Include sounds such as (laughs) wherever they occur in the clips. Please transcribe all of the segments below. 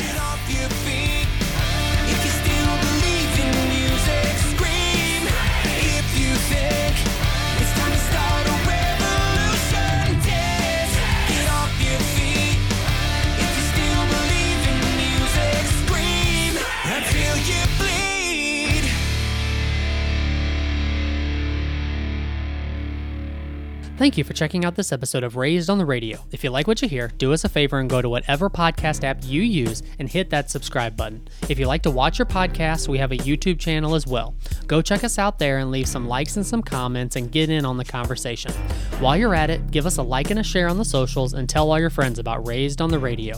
Get off your feet. Thank you for checking out this episode of Raised on the Radio. If you like what you hear, do us a favor and go to whatever podcast app you use and hit that subscribe button. If you like to watch your podcast, we have a YouTube channel as well. Go check us out there and leave some likes and some comments and get in on the conversation. While you're at it, give us a like and a share on the socials and tell all your friends about Raised on the Radio.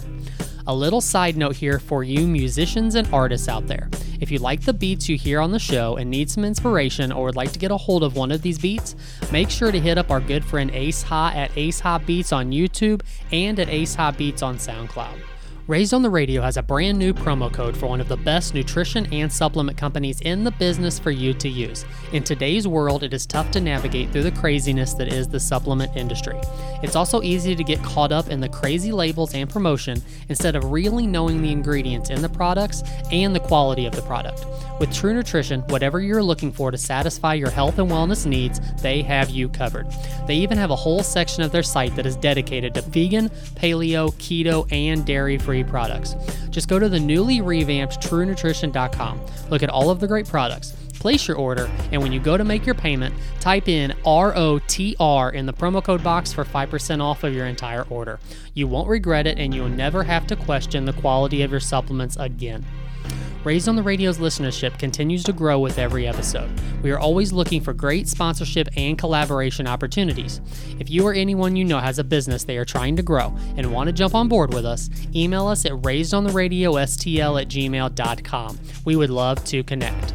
A little side note here for you musicians and artists out there. If you like the beats you hear on the show and need some inspiration or would like to get a hold of one of these beats, make sure to hit up our good friend Ace Ha at Ace Ha Beats on YouTube and at Ace Ha Beats on SoundCloud. Raised on the Radio has a brand new promo code for one of the best nutrition and supplement companies in the business for you to use. In today's world, it is tough to navigate through the craziness that is the supplement industry. It's also easy to get caught up in the crazy labels and promotion instead of really knowing the ingredients in the products and the quality of the product. With True Nutrition, whatever you're looking for to satisfy your health and wellness needs, they have you covered. They even have a whole section of their site that is dedicated to vegan, paleo, keto, and dairy free products. Just go to the newly revamped truenutrition.com, look at all of the great products, place your order, and when you go to make your payment, type in ROTR in the promo code box for 5% off of your entire order. You won't regret it, and you'll never have to question the quality of your supplements again. Raised on the Radio's listenership continues to grow with every episode. We are always looking for great sponsorship and collaboration opportunities. If you or anyone you know has a business they are trying to grow and want to jump on board with us, email us at raisedontheRadioSTL at gmail.com. We would love to connect.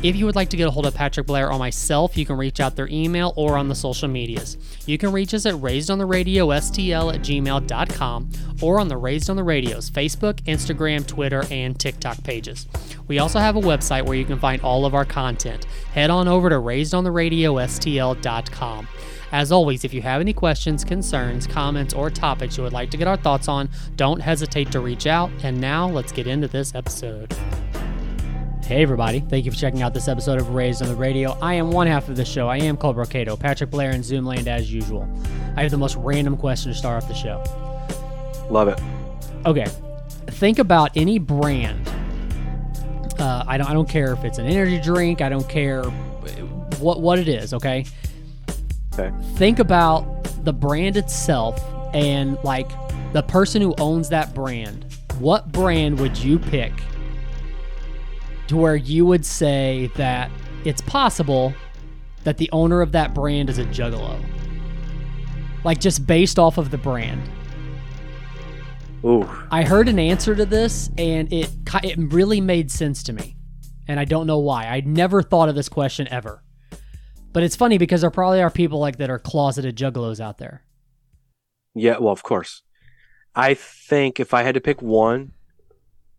If you would like to get a hold of Patrick Blair or myself, you can reach out their email or on the social medias. You can reach us at raisedontheRadioSTL at gmail.com or on the Raised on the Radio's Facebook, Instagram, Twitter, and TikTok pages. We also have a website where you can find all of our content. Head on over to raisedontheRadioSTL.com. As always, if you have any questions, concerns, comments, or topics you would like to get our thoughts on, don't hesitate to reach out. And now let's get into this episode. Hey, everybody. Thank you for checking out this episode of Raised on the Radio. I am one half of the show. I am Colt Brocato, Patrick Blair in Zoomland as usual. I have the most random question to start off the show. Love it. Okay. Think about any brand. Uh, I, don't, I don't care if it's an energy drink, I don't care what, what it is, okay? Okay. Think about the brand itself and like the person who owns that brand. What brand would you pick to where you would say that it's possible that the owner of that brand is a juggalo? Like just based off of the brand. Ooh. I heard an answer to this and it it really made sense to me. And I don't know why. I'd never thought of this question ever. But it's funny because there probably are people like that are closeted juggalos out there. Yeah, well, of course. I think if I had to pick one,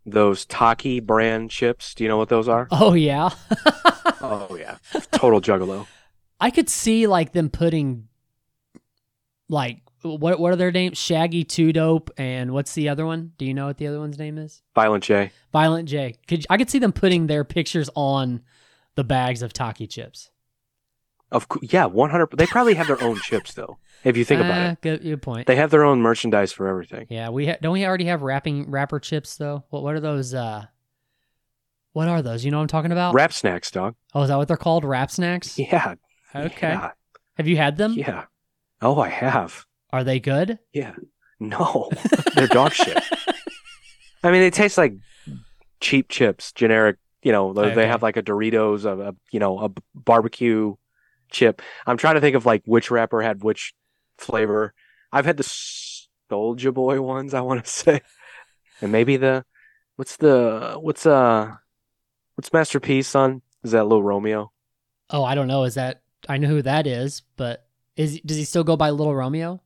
those Taki brand chips, do you know what those are? (laughs) Oh yeah. (laughs) oh, yeah. Total juggalo. I could see like them putting like what what are their names? Shaggy Two Dope and what's the other one? Do you know what the other one's name is? Violent J. Violent J. Could I could see them putting their pictures on the bags of Taki chips. Of yeah, 100 They probably have their own chips though. If you think about Ah, it. Good, good point. They have their own merchandise for everything. Yeah, we ha- don't we already have wrapping wrapper chips though. What what are those? uh What are those? You know what I'm talking about? Rap Snacks, dog. oh, is that what they're called? Rap Snacks. Yeah. Okay. Yeah. Have you had them? yeah. Oh, I have. Are they good? Yeah. No. They're dog shit. (laughs) I mean, they taste like cheap chips, generic. You know, they Okay. they have like a Doritos, a, a you know, a barbecue chip. I'm trying to think of like which rapper had which flavor. I've had the Soldier Boy ones. I want to (laughs) say, and maybe the what's the what's uh what's Master P's son? Is that Little Romeo? Oh, I don't know. Is that I know who that is, but is does he still go by Little Romeo?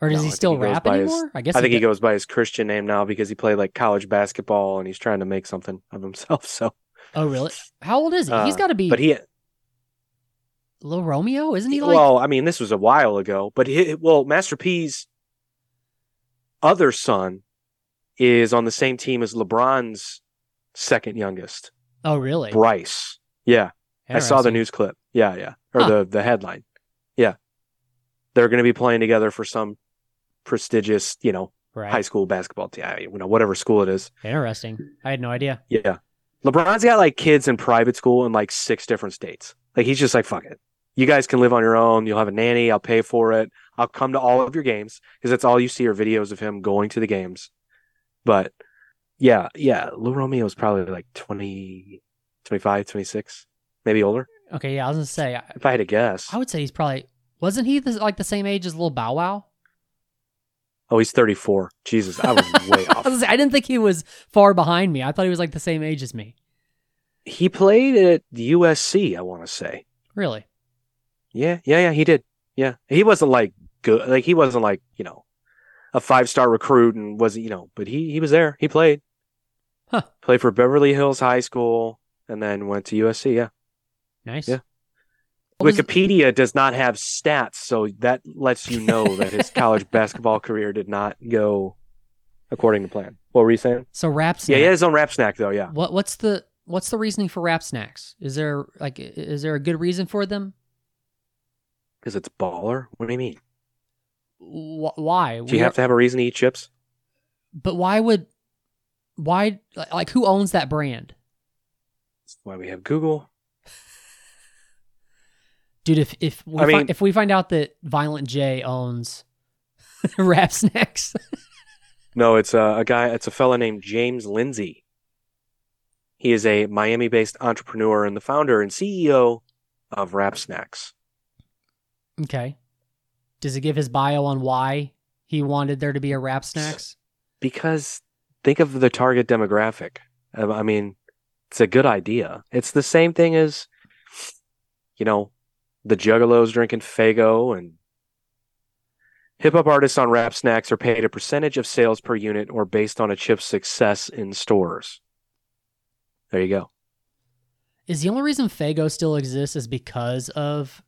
Or does No, he still he rap by his- anymore? I guess I think he do- goes by his Christian name now because he played like college basketball and he's trying to make something of himself. (laughs) So, Oh, really? How old is he? He's got to be but he Little Romeo, isn't he? Like well, I mean, this was a while ago, but he, well, Master P's other son is on the same team as LeBron's second youngest, Oh, really? Bryce. Yeah, I saw the news clip. Yeah, yeah, or Huh. the the headline. Yeah, they're going to be playing together for some prestigious, you know, Right. high school basketball team. You know, whatever school it is. Interesting. I had no idea. Yeah, LeBron's got like kids in private school in like six different states. Like he's just like fuck it. You guys can live on your own. You'll have a nanny. I'll pay for it. I'll come to all of your games because that's all you see are videos of him going to the games. But yeah, yeah, Lou Romeo's probably like 20, 25, 26, maybe older. Okay, yeah, I was gonna say. If I had to guess. I would say he's probably wasn't he the, like the same age as Little Bow Wow? Oh, he's 34. Jesus, I was (laughs) way I, was off. say, I didn't think he was far behind me. I thought he was like the same age as me. He played at USC, I want to say. Really? Yeah, yeah, yeah, he did. Yeah. He wasn't like good. Like he wasn't like, you know, a five-star recruit and was, you know, but he he was there. He played. Huh. Played for Beverly Hills High School and then went to USC, yeah. Nice. Yeah. What Wikipedia does not have stats, so that lets you know that his college (laughs) basketball career did not go according to plan. What were you saying? so rap Yeah, snack. he had his own rap snack though, yeah. What what's the what's the reasoning for rap snacks? Is there like is there a good reason for them? Because it's baller. What do you mean? Wh- why? Do you have to have a reason to eat chips? But why would why like who owns that brand? That's why we have Google. (sighs) Dude, if if we I mean- find, if we find out that Violent J owns (laughs) rap snacks, No, it's a, a guy. It's a fella named James Lindsay. He is a Miami-based entrepreneur and the founder and CEO of Rap Snacks. Okay. Does it give his bio on why he wanted there to be a rap snacks? Because think of the target demographic. Um, I mean, it's a good idea. It's the same thing as, you know, the Juggalos drinking Faygo and hip hop artists on Rap Snacks are paid a percentage of sales per unit or based on a chip's success in stores. There you go. Is the only reason Faygo still exists is because of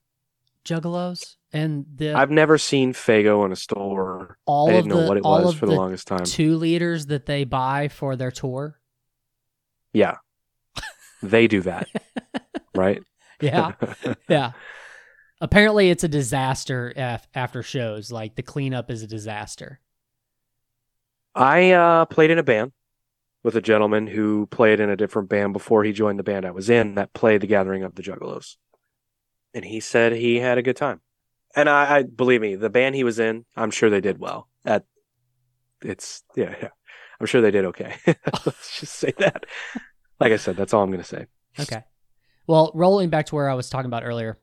Juggalos and the I've never seen Faygo in a store. all I of didn't know the what it was of for the the longest time. two liters that they buy for their tour? Yeah. They do that, (laughs) right? Yeah, (laughs) yeah. Apparently, it's a disaster af- after shows. Like the cleanup is a disaster. I uh, played in a band with a gentleman who played in a different band before he joined the band I was in that played the Gathering of the Juggalos and he said he had a good time. And I, I believe me, the band he was in, I'm sure they did well. At it's yeah, yeah. I'm sure they did okay. (laughs) Let's just say that. Like I said, that's all I'm going to say. Okay. Well, rolling back to where I was talking about earlier.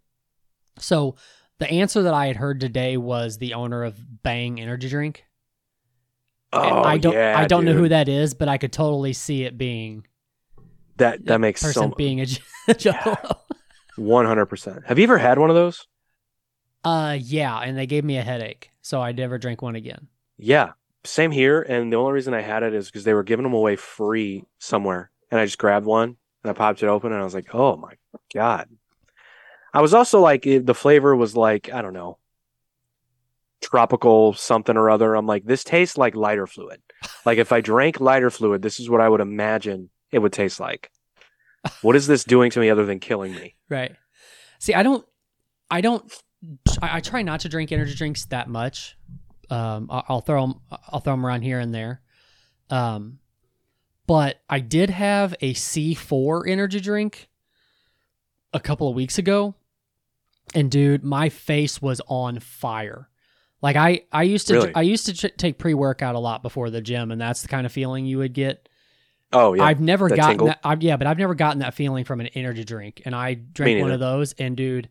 So, the answer that I had heard today was the owner of Bang Energy Drink. Oh, and I don't yeah, I don't dude. know who that is, but I could totally see it being that that makes person so being a, a. (laughs) Yeah. 100%. Have you ever had one of those? Uh, yeah, and they gave me a headache, so I never drank one again. Yeah, same here. And the only reason I had it is because they were giving them away free somewhere, and I just grabbed one and I popped it open, and I was like, "Oh my god!" I was also like, the flavor was like I don't know, tropical something or other. I'm like, this tastes like lighter fluid. like if I drank lighter fluid, this is what I would imagine it would taste like. What is this doing to me other than killing me? (laughs) Right. See, I don't, I don't, I, I try not to drink energy drinks that much. Um, I- I'll throw them, I'll throw them around here and there. Um, but I did have a C4 energy drink a couple of weeks ago, and dude, my face was on fire. Like I, I used to, Really? I used to ch- take pre workout a lot before the gym, and that's the kind of feeling you would get. Oh yeah, I've never that gotten tingle. that. I've, yeah, but I've never gotten that feeling from an energy drink. And I drank one of those, and dude,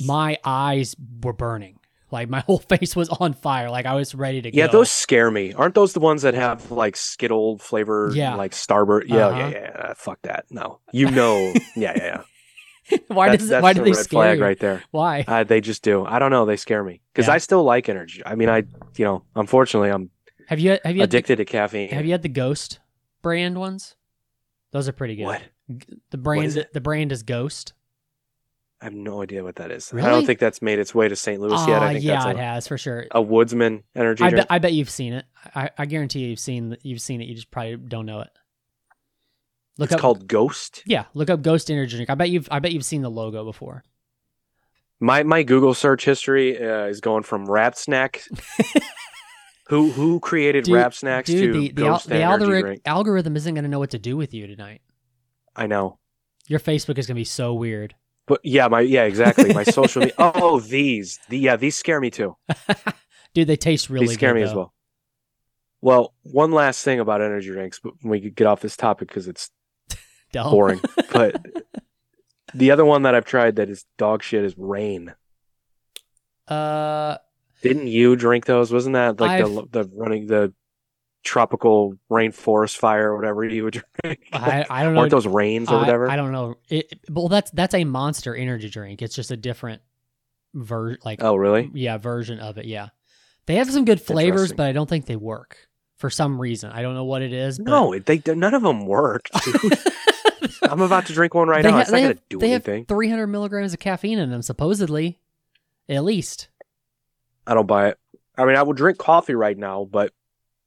my eyes were burning. Like my (laughs) whole face was on fire. Like I was ready to go. Yeah, go. those scare me. Aren't those the ones that have like Skittle flavor? Yeah. Like Starburst. Yeah, Uh-huh. yeah, yeah. Fuck that. No. You know. yeah, yeah, yeah. (laughs) why that's, does that's why do they red scare flag you? right there. Why? Uh, they just do. I don't know. They scare me because Yeah. I still like energy. I mean, I, you know, unfortunately, I'm Have you have you had the, addicted to caffeine. have you had the Ghost brand ones? Those are pretty good. What? The brand is the brand is Ghost. I have no idea what that is. Really? I don't think that's made its way to St. Louis yet. Ah, I think yeah, that's it has for sure. a Woodsman energy I drink. bet I bet you've seen it. I, I guarantee you've seen you've seen it. You just probably don't know it. Look it's up called Ghost. yeah. Look up Ghost Energy Drink. I bet you've I bet you've seen the logo before. My my Google search history uh, is going from Rap Snack. (laughs) who who created Dude- Rap Snacks Dude, to the the, Ghost the algori- algorithm isn't going to know what to do with you tonight. I know. Your Facebook is going to be so weird. But yeah, my yeah, exactly. My (laughs) social media. Oh, these. The, yeah, these scare me too. (laughs) Dude, they taste really these scare good. me as well. Well, one last thing about energy drinks, but we could get off this topic because it's (laughs) Dumb. boring. but the other one that I've tried that is dog shit is Reign. Uh, Didn't you drink those? Wasn't that like I've- the the running the tropical rainforest fire or whatever you would (laughs) drink? I I don't know. Aren't those Reigns or I- whatever? I, don't know. It, well, that's that's a Monster energy drink. It's just a different version. like oh, really? yeah version of it. Yeah, they have some good flavors, but I don't think they work for some reason. I don't know what it is. but- No, they none of them work. (laughs) I'm about to drink one right They now. ha- It's not they gonna do they have anything. 300 milligrams of caffeine in them, supposedly, at least. I don't buy it. I mean, I will drink coffee right now, but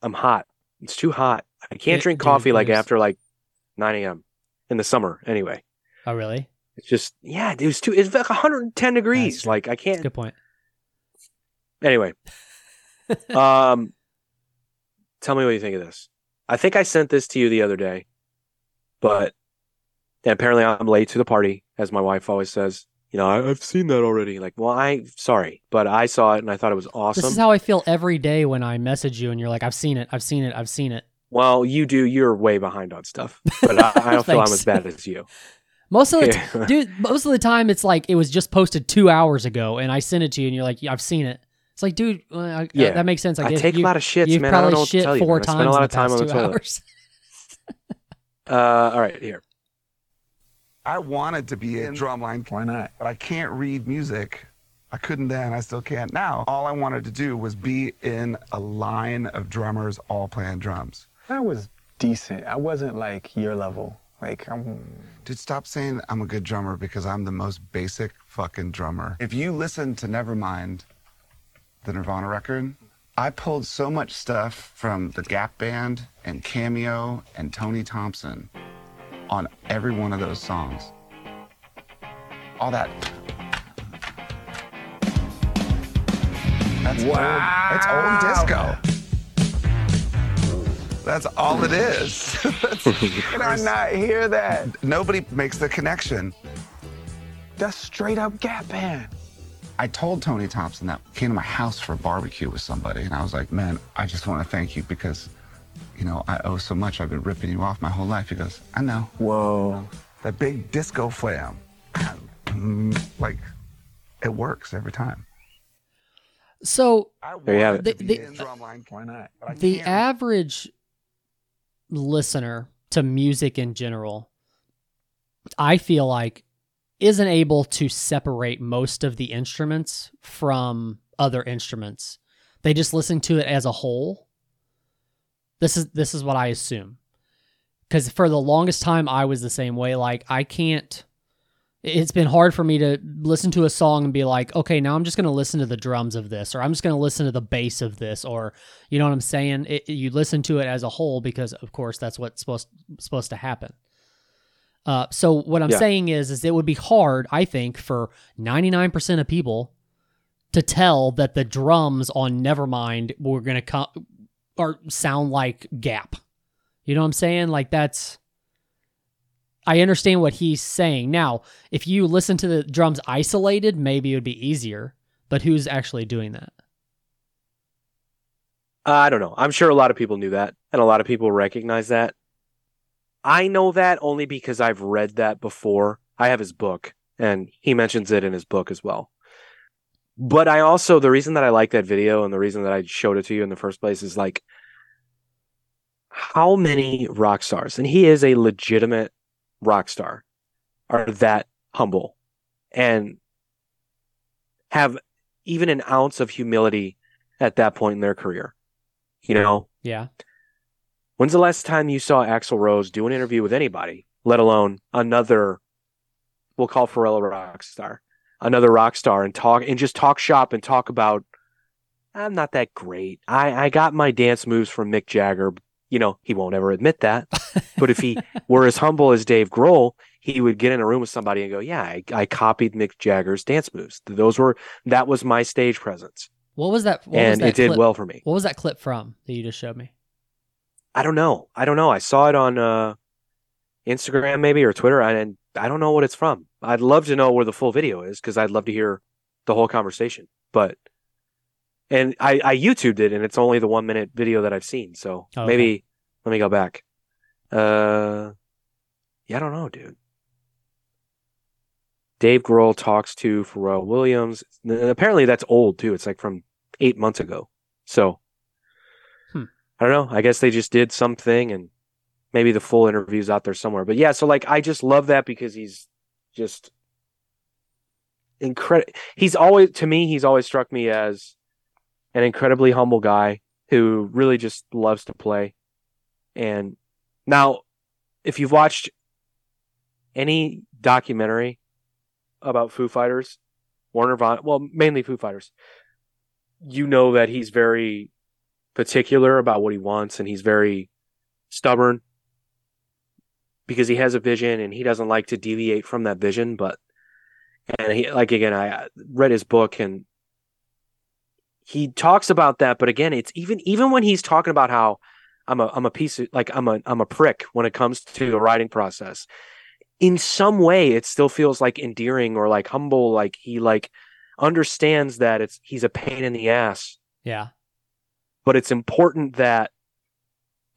I'm hot. It's too hot. I can't It- drink coffee like after like 9 a.m. in the summer. Anyway, Oh, really? it's just yeah, dude, it's too. It's like 110 degrees. Like I can't. Good point. Anyway, (laughs) um, tell me what you think of this. I think I sent this to you the other day, but and apparently I'm late to the party, as my wife always says. You know, I, I've seen that already. Like, well, I sorry, but I saw it and I thought it was awesome. This is how I feel every day when I message you and you're like, I've seen it, I've seen it, I've seen it. well, you do. You're way behind on stuff, but I, I (laughs) don't feel I'm as bad as you. Most of the (laughs) t- dude, most of the time it's like it was just posted two hours ago, and I sent it to you, and you're like, yeah, I've seen it. It's like, dude, uh, I- Yeah. that makes sense. I, I take you, a lot of shits, you've man. I don't probably know what to tell you. four man. I times spend a lot of time on the toilet. (laughs) Uh, all right, here. I wanted to be in drumline. Why not? But I can't read music. I couldn't then. I still can't now. All I wanted to do was be in a line of drummers all playing drums. I was decent. I wasn't like your level. Like I'm. Dude, stop saying I'm a good drummer because I'm the most basic fucking drummer. If you listen to Nevermind, the Nirvana record, I pulled so much stuff from the Gap Band and Cameo and Tony Thompson on every one of those songs. All that. That's wow. Old, it's old disco. That's all it is. (laughs) (laughs) Can I not hear that? Nobody makes the connection. That's straight up Gap Band. I told Tony Thompson that came to my house for a barbecue with somebody, and I was like, "Man, I just want to thank you because, you know, I owe so much. I've been ripping you off my whole life." He goes, "I know." Whoa. That big disco flam, Mm, like, it works every time. So There you have it. The- the- drumline. Why not? The average listener to music in general, I feel like, isn't able to separate most of the instruments from other instruments. They just listen to it as a whole. This is this is what I assume. Cuz for the longest time I was the same way like I can't it's been hard for me to listen to a song and be like, okay, now I'm just going to listen to the drums of this, or I'm just going to listen to the bass of this, or you know what I'm saying? It, you listen to it as a whole because, of course, that's what's supposed supposed to happen. Uh, so what I'm Yeah. saying is, is it would be hard, I think, for 99% of people to tell that the drums on Nevermind were going to come or sound like Gap. You know what I'm saying? Like that's. I understand what he's saying. Now, if you listen to the drums isolated, maybe it would be easier. But who's actually doing that? Uh, I don't know. I'm sure a lot of people knew that, and a lot of people recognize that. I know that only because I've read that before. I have his book, and he mentions it in his book as well. But I also, the reason that I like that video and the reason that I showed it to you in the first place is like, how many rock stars, and he is a legitimate rock star, are that humble and have even an ounce of humility at that point in their career? You know, Yeah. When's the last time you saw Axl Rose do an interview with anybody, let alone another, we'll call Pharrell a rock star? Another rock star and talk and just talk shop and talk about I'm not that great. I, I got my dance moves from Mick Jagger. You know, he won't ever admit that. (laughs) but if he were as humble as Dave Grohl, he would get in a room with somebody and go, Yeah, I, I copied Mick Jagger's dance moves. Those were that was my stage presence. What was that? What was and that it did clip- well for me. What was that clip from that you just showed me? I don't know. I don't know. I saw it on uh, Instagram maybe or Twitter, and I don't know what it's from. I'd love to know where the full video is because I'd love to hear the whole conversation. But and I I YouTubed it, and it's only the one minute video that I've seen. So Oh, okay. maybe let me go back. Uh, yeah, I don't know, dude. Dave Grohl talks to Pharrell Williams. N- Apparently, that's old too. It's like from eight months ago. So Hmm. I don't know. I guess they just did something, and maybe the full interview's out there somewhere. But yeah, so like I just love that because he's just incredible. He's always to me, he's always struck me as an incredibly humble guy who really just loves to play. And now, if you've watched any documentary about Foo Fighters, Warner Von, well, mainly Foo Fighters, you know that he's very particular about what he wants and he's very stubborn because he has a vision and he doesn't like to deviate from that vision. But, and he, like, again, I read his book and he talks about that. But again, it's even, even when he's talking about how I'm a, I'm a piece of, like, I'm a, I'm a prick when it comes to the writing process in some way it still feels like endearing or like humble like he like understands that it's he's a pain in the ass Yeah. but it's important that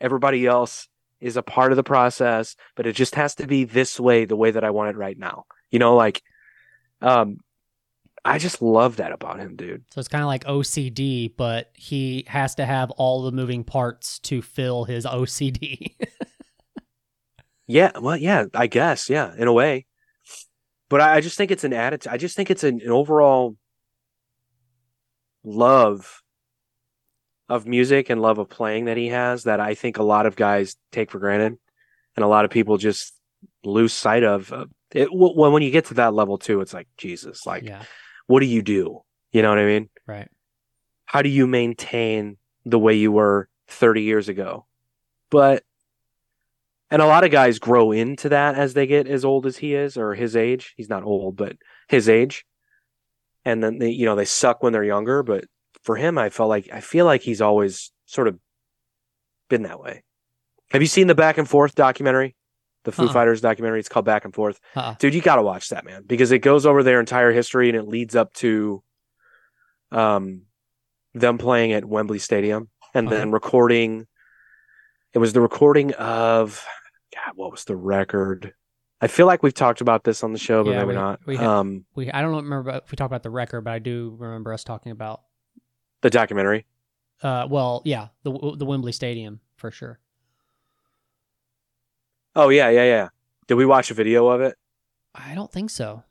everybody else is a part of the process but it just has to be this way the way that I want it right now you know like um I just love that about him dude So it's kind of like OCD, but he has to have all the moving parts to fill his OCD. (laughs) Yeah, well, yeah, I guess, yeah, in a way. But I, I just think it's an attitude. I just think it's an, an overall love of music and love of playing that he has that I think a lot of guys take for granted, and a lot of people just lose sight of. Uh, it, w- when when you get to that level too, it's like Jesus, like yeah. what do you do? You know what I mean? Right. how do you maintain the way you were 30 years ago? But and a lot of guys grow into that as they get as old as he is or his age. He's not old, but his age. And then they, you know, they suck when they're younger, but for him I felt like I feel like he's always sort of been that way. Have you seen the Back and Forth documentary? The Foo Uh-uh. Fighters documentary. It's called Back and Forth. Uh-uh. Dude, you got to watch that, man, because it goes over their entire history and it leads up to um them playing at Wembley Stadium and then recording it was the recording of God, what was the record? I feel like we've talked about this on the show, but Yeah, maybe we- not. we um We I don't remember if we talked about the record, but I do remember us talking about. The documentary. Uh, well, yeah, the the Wembley Stadium for sure. Oh yeah, yeah, yeah. Did we watch a video of it? I don't think so.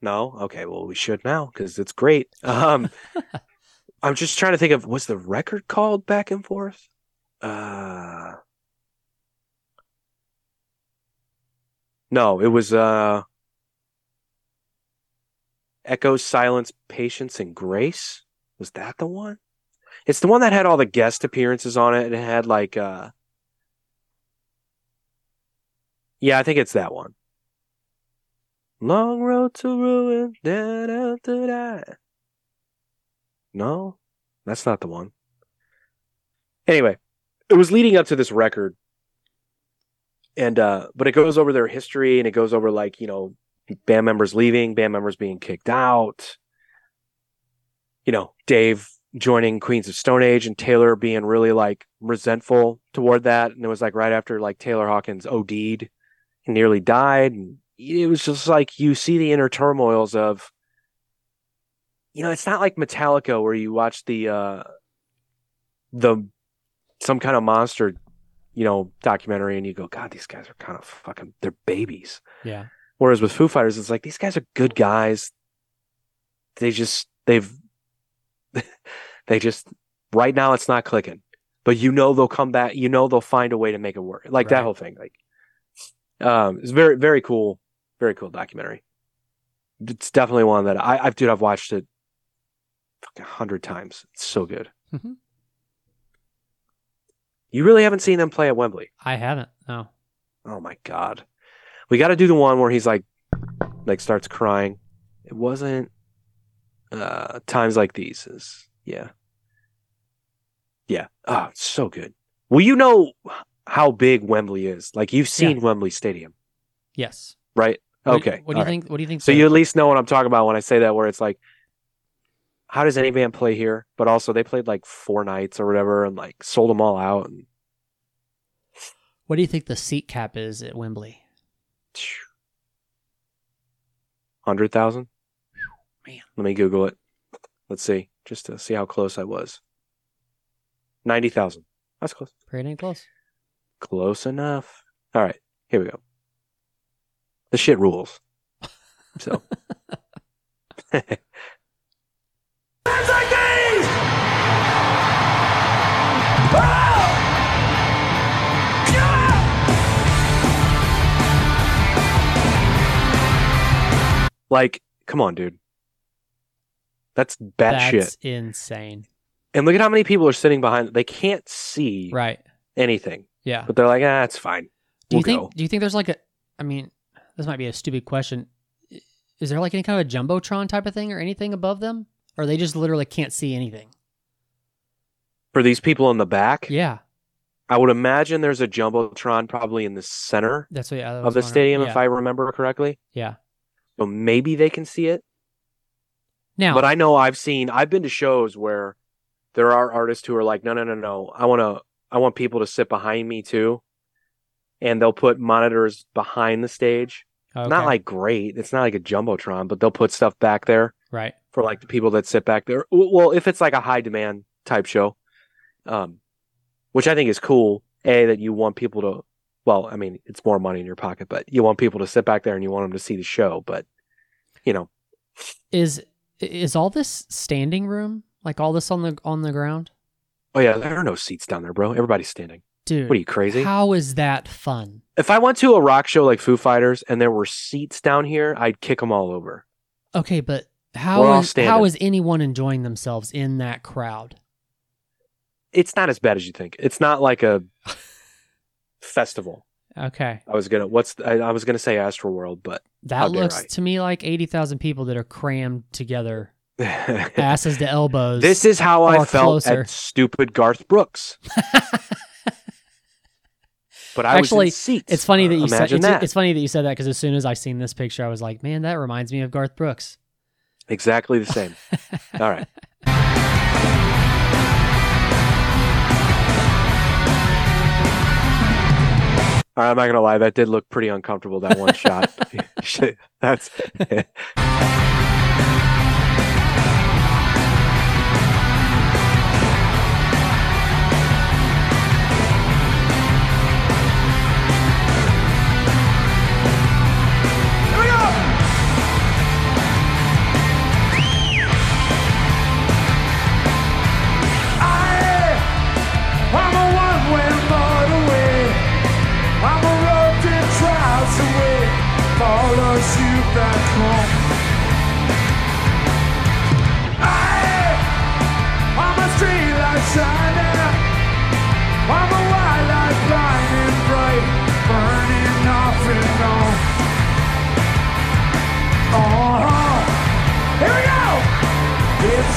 No. Okay, well we should now because it's great. Um (laughs) I'm just trying to think of what's the record called Back and Forth? Uh No, it was uh Echo, Silence, Patience, and Grace. Was that the one? It's the one that had all the guest appearances on it and it had like uh Yeah, I think it's that one. Long road to ruin. Da, da, da, da. No, that's not the one. Anyway, it was leading up to this record. And uh but it goes over their history and it goes over like, you know, band members leaving, band members being kicked out. You know, Dave joining Queens of Stone Age and Taylor being really like resentful toward that. And it was like right after like Taylor Hawkins OD'd and nearly died. And it was just like you see the inner turmoils of you know, it's not like Metallica where you watch the uh the some kind of monster, you know, documentary and you go, God, these guys are kind of fucking they're babies. Yeah. Whereas with Foo Fighters, it's like these guys are good guys. They just they've (laughs) they just right now it's not clicking. But you know they'll come back, you know they'll find a way to make it work. Like that whole thing. Like um it's very, very cool, very cool documentary. it's definitely one that I, I've dude, I've watched it a hundred times. It's so good. Mhm. You really haven't seen them play at Wembley. I haven't. No. Oh my god. We got to do the one where he's like like starts crying. It wasn't uh times like these is yeah. Yeah. Oh, it's so good. Well, you know how big Wembley is. Like you've seen Wembley Stadium, Yes. right? Okay. What do you right. think? What do you think? So you at least know what I'm talking about when I say that where it's like how does any band play here? But also they played like four nights or whatever and like sold them all out and What do you think the seat cap is at Wembley? hundred thousand. Man. Let me Google it. Let's see, just to see how close I was. Ninety thousand. That's close. Pretty close. Close enough. All right, here we go. The shit rules. So. (laughs) like, come on, dude. That's bad shit. That's insane. And look at how many people are sitting behind. They can't see Right. anything, Yeah. but they're like, ah, it's fine. Do you We'll think? go. Do you think there's like a? I mean, this might be a stupid question. Is there like any kind of a jumbotron type of thing or anything above them, or they just literally can't see anything? For these people in the back, Yeah, I would imagine there's a jumbotron probably in the center that's what was of the stadium, Yeah. if I remember correctly. yeah. So maybe they can see it. Now, But I know I've seen, I've been to shows where there are artists who are like, no, no, no, no. I want to, I want people to sit behind me too. And they'll put monitors behind the stage. okay, Not like great. It's not like a jumbotron, but they'll put stuff back there right. for like the people that sit back there. Well, if it's like a high demand type show, um, which I think is cool. A that you want people to, well, I mean, it's more money in your pocket, but you want people to sit back there and you want them to see the show. But you know, Is is all this standing room? Like all this on the on the ground, oh yeah, there are no seats down there, bro. Everybody's standing. dude? What are you crazy? How is that fun? if I went to a rock show like Foo Fighters and there were seats down here, I'd kick them all over. Okay, but how is, how is anyone enjoying themselves in that crowd? It's not as bad as you think. It's not like a (laughs) festival. Okay, I was gonna what's I, I was gonna say Astroworld, but that looks to me like eighty thousand people that are crammed together, (laughs) asses to elbows. This is how I felt closer. at stupid Garth Brooks. (laughs) But I Actually, was in seats. It's funny that you said it's, that. it's funny that you said that because as soon as I seen this picture, I was like, man, that reminds me of Garth Brooks. exactly the same. (laughs) All right. I'm not gonna lie. That did look pretty uncomfortable. That one shot. (laughs) (laughs) That's. (laughs)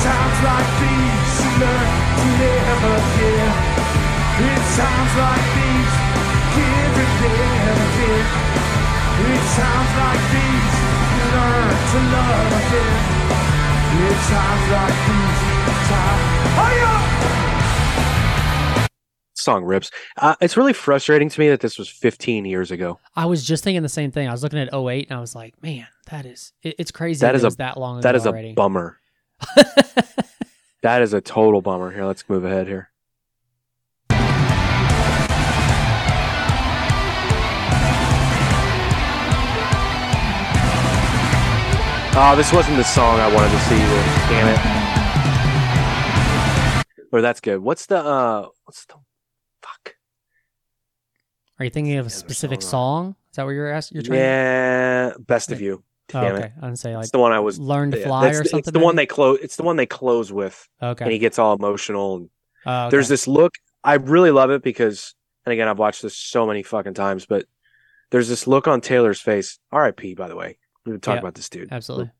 It sounds like these you learn to live again. It sounds like these give and give and give. It sounds like these you learn to love again. It sounds like these times. Oh song rips. Uh, it's really frustrating to me that this was 15 years ago. I was just thinking the same thing. I was looking at 08 and I was like, man, that is it, it's crazy. That That is is a- was that long ago That is already. a bummer. (laughs) That is a total bummer. Here, let's move ahead here. Oh, this wasn't the song I wanted to see. Damn it. Or that's good. What's the uh? What's the fuck? Are you thinking of a specific song song? Is that what you're asking? You're trying. Yeah, best of Yeah. You. Oh, Damn okay. I'm say like it's the one I was learn to fly that's or something. It's the one they close. It's the one they close with, Okay, and he gets all emotional. And Oh, okay. there's this look. I really love it because, and again, I've watched this so many fucking times, but there's this look on Taylor's face. R.I.P. By the way, we would talk Yeah. about this dude. absolutely.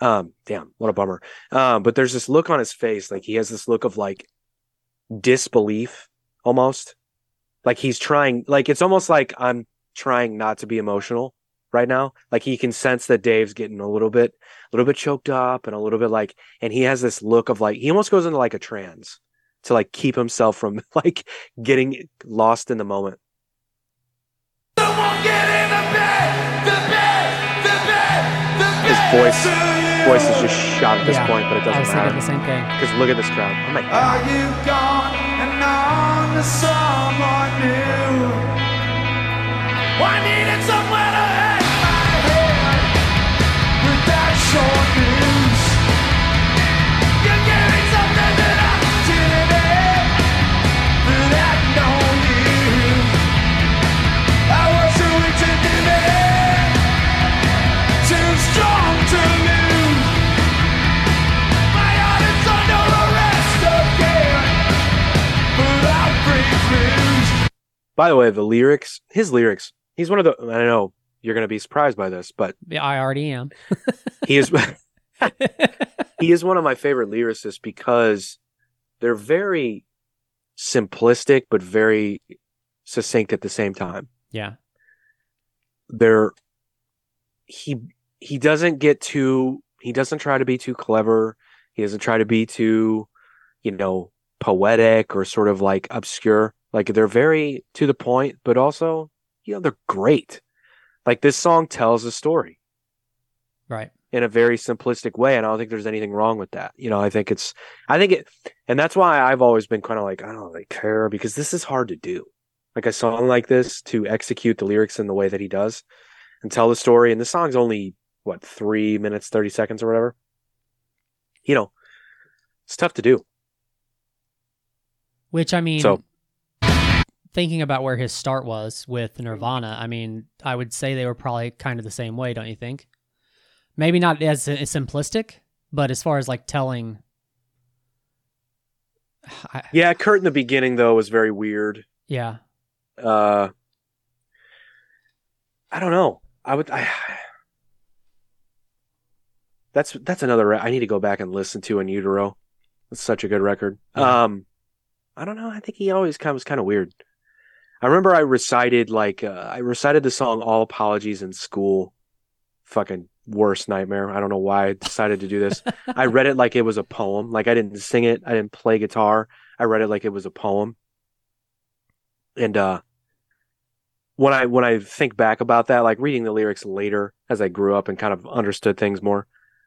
Um, damn, what a bummer. Um, but there's this look on his face, like he has this look of like disbelief almost. Like he's trying like it's almost like I'm trying not to be emotional right now. Like he can sense that Dave's getting a little bit a little bit choked up and a little bit like and he has this look of like he almost goes into like a trance to like keep himself from (laughs) like getting lost in the moment. Someone get in the bed, the bed, the bed, the His voice voice is just shot at this Yeah. point, but it doesn't thinking the matter. same thing. Because look at this crowd. Oh my god. Are you gone and on to someone new? I needed somewhere By the way, the lyrics, his lyrics, he's one of the, I know you're going to be surprised by this, but Yeah, I already am. (laughs) he is, (laughs) he is one of my favorite lyricists because they're very simplistic, but very succinct at the same time. yeah. They're, he, he doesn't get too, he doesn't try to be too clever. He doesn't try to be too, you know, poetic or sort of like obscure. Like they're very to the point, but also, you know, they're great. Like this song tells a story Right. in a very simplistic way, and I don't think there's anything wrong with that. You know, I think it's, I think it, and that's why I've always been kind of like, I don't really care because this is hard to do. Like a song like this to execute the lyrics in the way that he does and tell the story. And the song's only what three minutes thirty seconds or whatever. You know, it's tough to do. Which I mean, So- thinking about where his start was with Nirvana, I mean, I would say they were probably kind of the same way, don't you think? Maybe not as, as simplistic, but as far as like telling. (sighs) I, Yeah, Kurt in the beginning though was very weird. yeah. uh I don't know. I would I (sighs) That's that's another re- I need to go back and listen to in utero. It's such a good record. Yeah. Um I don't know. I think he always was kind of weird. I remember I recited like uh, I recited the song All Apologies in school. Fucking worst nightmare. I don't know why I decided to do this. (laughs) I read it like it was a poem. Like I didn't sing it. I didn't play guitar. I read it like it was a poem. And uh when I when I think back about that, like reading the lyrics later as I grew up and kind of understood things more,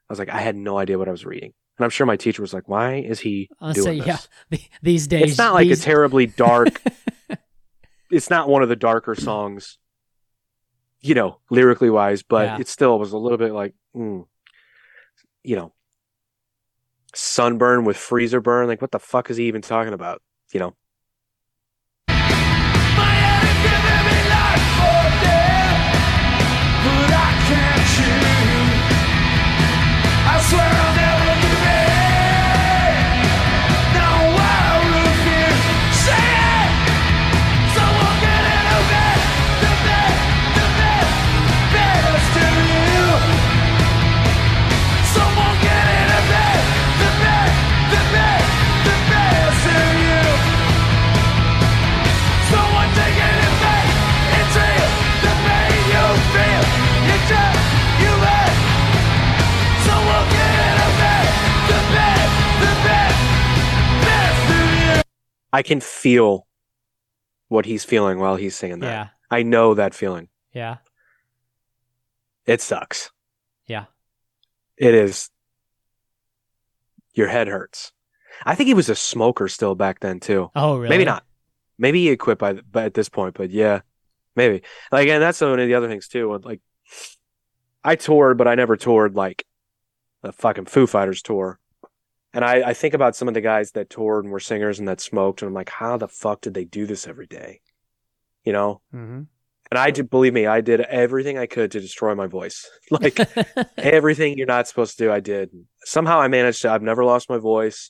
I was like, I had no idea what I was reading. And I'm sure my teacher was like, Why is he I'll doing say, this? yeah. (laughs) These days, It's not like these, a terribly dark (laughs) it's not one of the darker songs, you know, lyrically wise, but Yeah. it still was a little bit like, mm, you know, sunburn with freezer burn. Like, what the fuck is he even talking about? You know, My I can feel what he's feeling while he's singing that. Yeah. I know that feeling. Yeah. It sucks. Yeah. It is. Your head hurts. I think he was a smoker still back then too. Oh, really? Maybe not. Maybe he quit by, by at this point, but yeah, maybe. Like, and that's one of the other things too. Like, I toured, but I never toured like the fucking Foo Fighters tour. And I, I think about some of the guys that toured and were singers and that smoked, and I'm like, how the fuck did they do this every day? You know, hmm And I did believe me, I did everything I could to destroy my voice. (laughs) Like (laughs) everything you're not supposed to do, I did. Somehow I managed to. I've never lost my voice.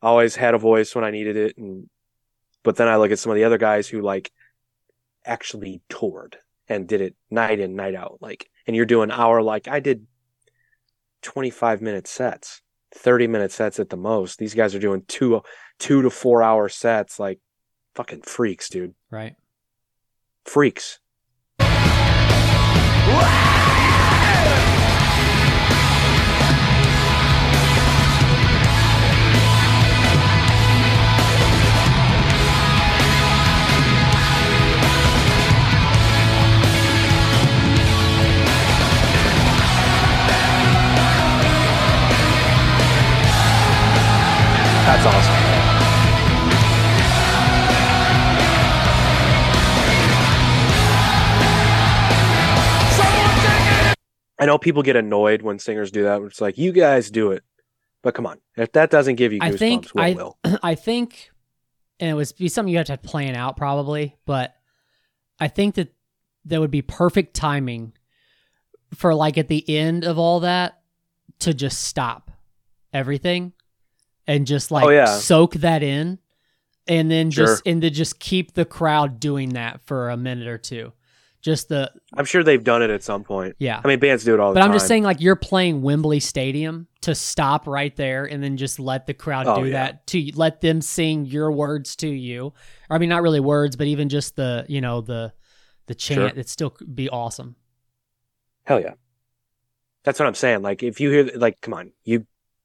Always had a voice when I needed it, and but then I look at some of the other guys who like actually toured and did it night in, night out. Like, and you're doing hour like I did, twenty five minute sets, thirty minute sets at the most. These guys are doing two two to four hour sets. Like, fucking freaks, dude. right. Freaks. That's awesome. I know people get annoyed when singers do that. It's like you guys do it, but come on, if that doesn't give you goosebumps, I think what I, will? (clears throat) I think, and it would be something you have to plan out probably, but I think that there would be perfect timing for like at the end of all that to just stop everything and just oh, like Oh, yeah. soak that in and then just and to just keep the crowd doing that for a minute or two. Just the I'm sure they've done it at some point. yeah. I mean, bands do it all the But. I'm just saying, like you're playing Wembley Stadium to stop right there and then just let the crowd Oh, do yeah. that to let them sing your words to you. Or, I mean, not really words, but even just the you know the the chant. Sure. It still be awesome, Hell yeah. That's what I'm saying. Like, if you hear, like, come on, you,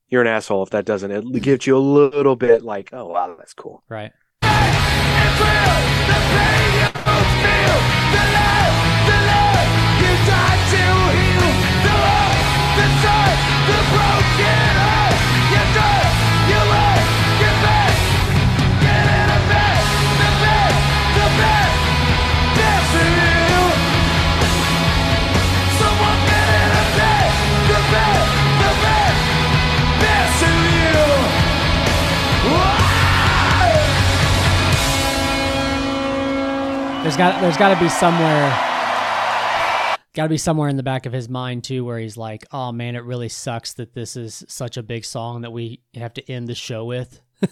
you're an asshole if that doesn't. It gives you a little bit like, oh wow, that's cool. right? Got there's got to be somewhere. Got to be somewhere in the back of his mind too, where he's like, "Oh man, it really sucks that this is such a big song that we have to end the show with." (laughs)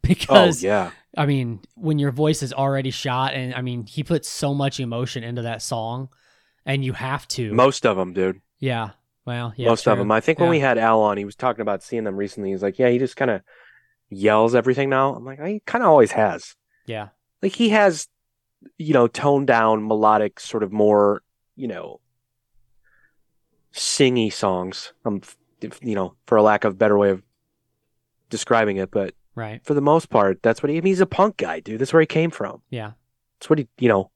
Oh because yeah, I mean, when your voice is already shot, and I mean, he puts so much emotion into that song, and you have to. most of them, dude. yeah. Well, yeah. most of them. I think when we had Al on, he was talking about seeing them recently. He's like, yeah, he just kind of yells everything now. I'm like, he kind of always has. Yeah. Like he has, you know, toned down, melodic, sort of more, you know, singy songs. Um, you know, for a lack of a better way of describing it, but Right. for the most part, that's what he. I mean, he's a punk guy, dude. That's where he came from. Yeah. That's what he, you know.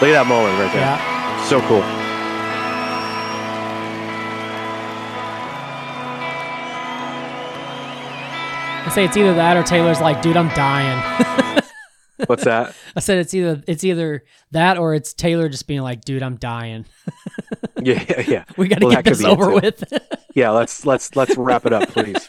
Look at that moment right there. Yeah. So cool. I say it's either that or Taylor's like, dude, I'm dying. (laughs) What's that? I said it's either it's either that or it's Taylor just being like, dude, I'm dying. (laughs) Yeah, yeah, yeah. (laughs) we got to Well, get this over with. Yeah, let's let's let's wrap it up, please.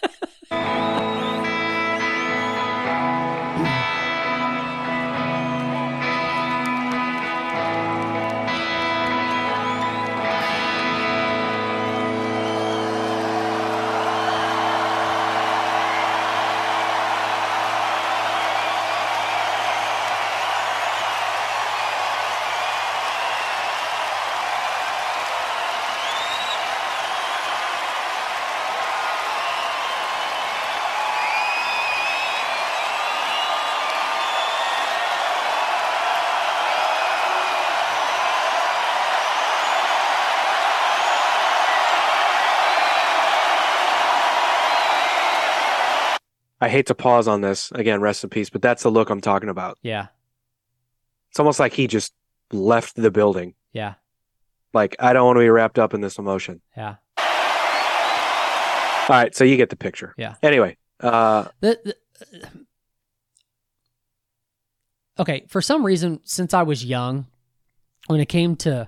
I hate to pause on this again. Rest in peace. But that's the look I'm talking about. yeah. It's almost like he just left the building. Yeah. Like I don't want to be wrapped up in this emotion. Yeah. All right, so you get the picture. Yeah. Anyway, uh, The, the, okay, for some reason, since I was young, when it came to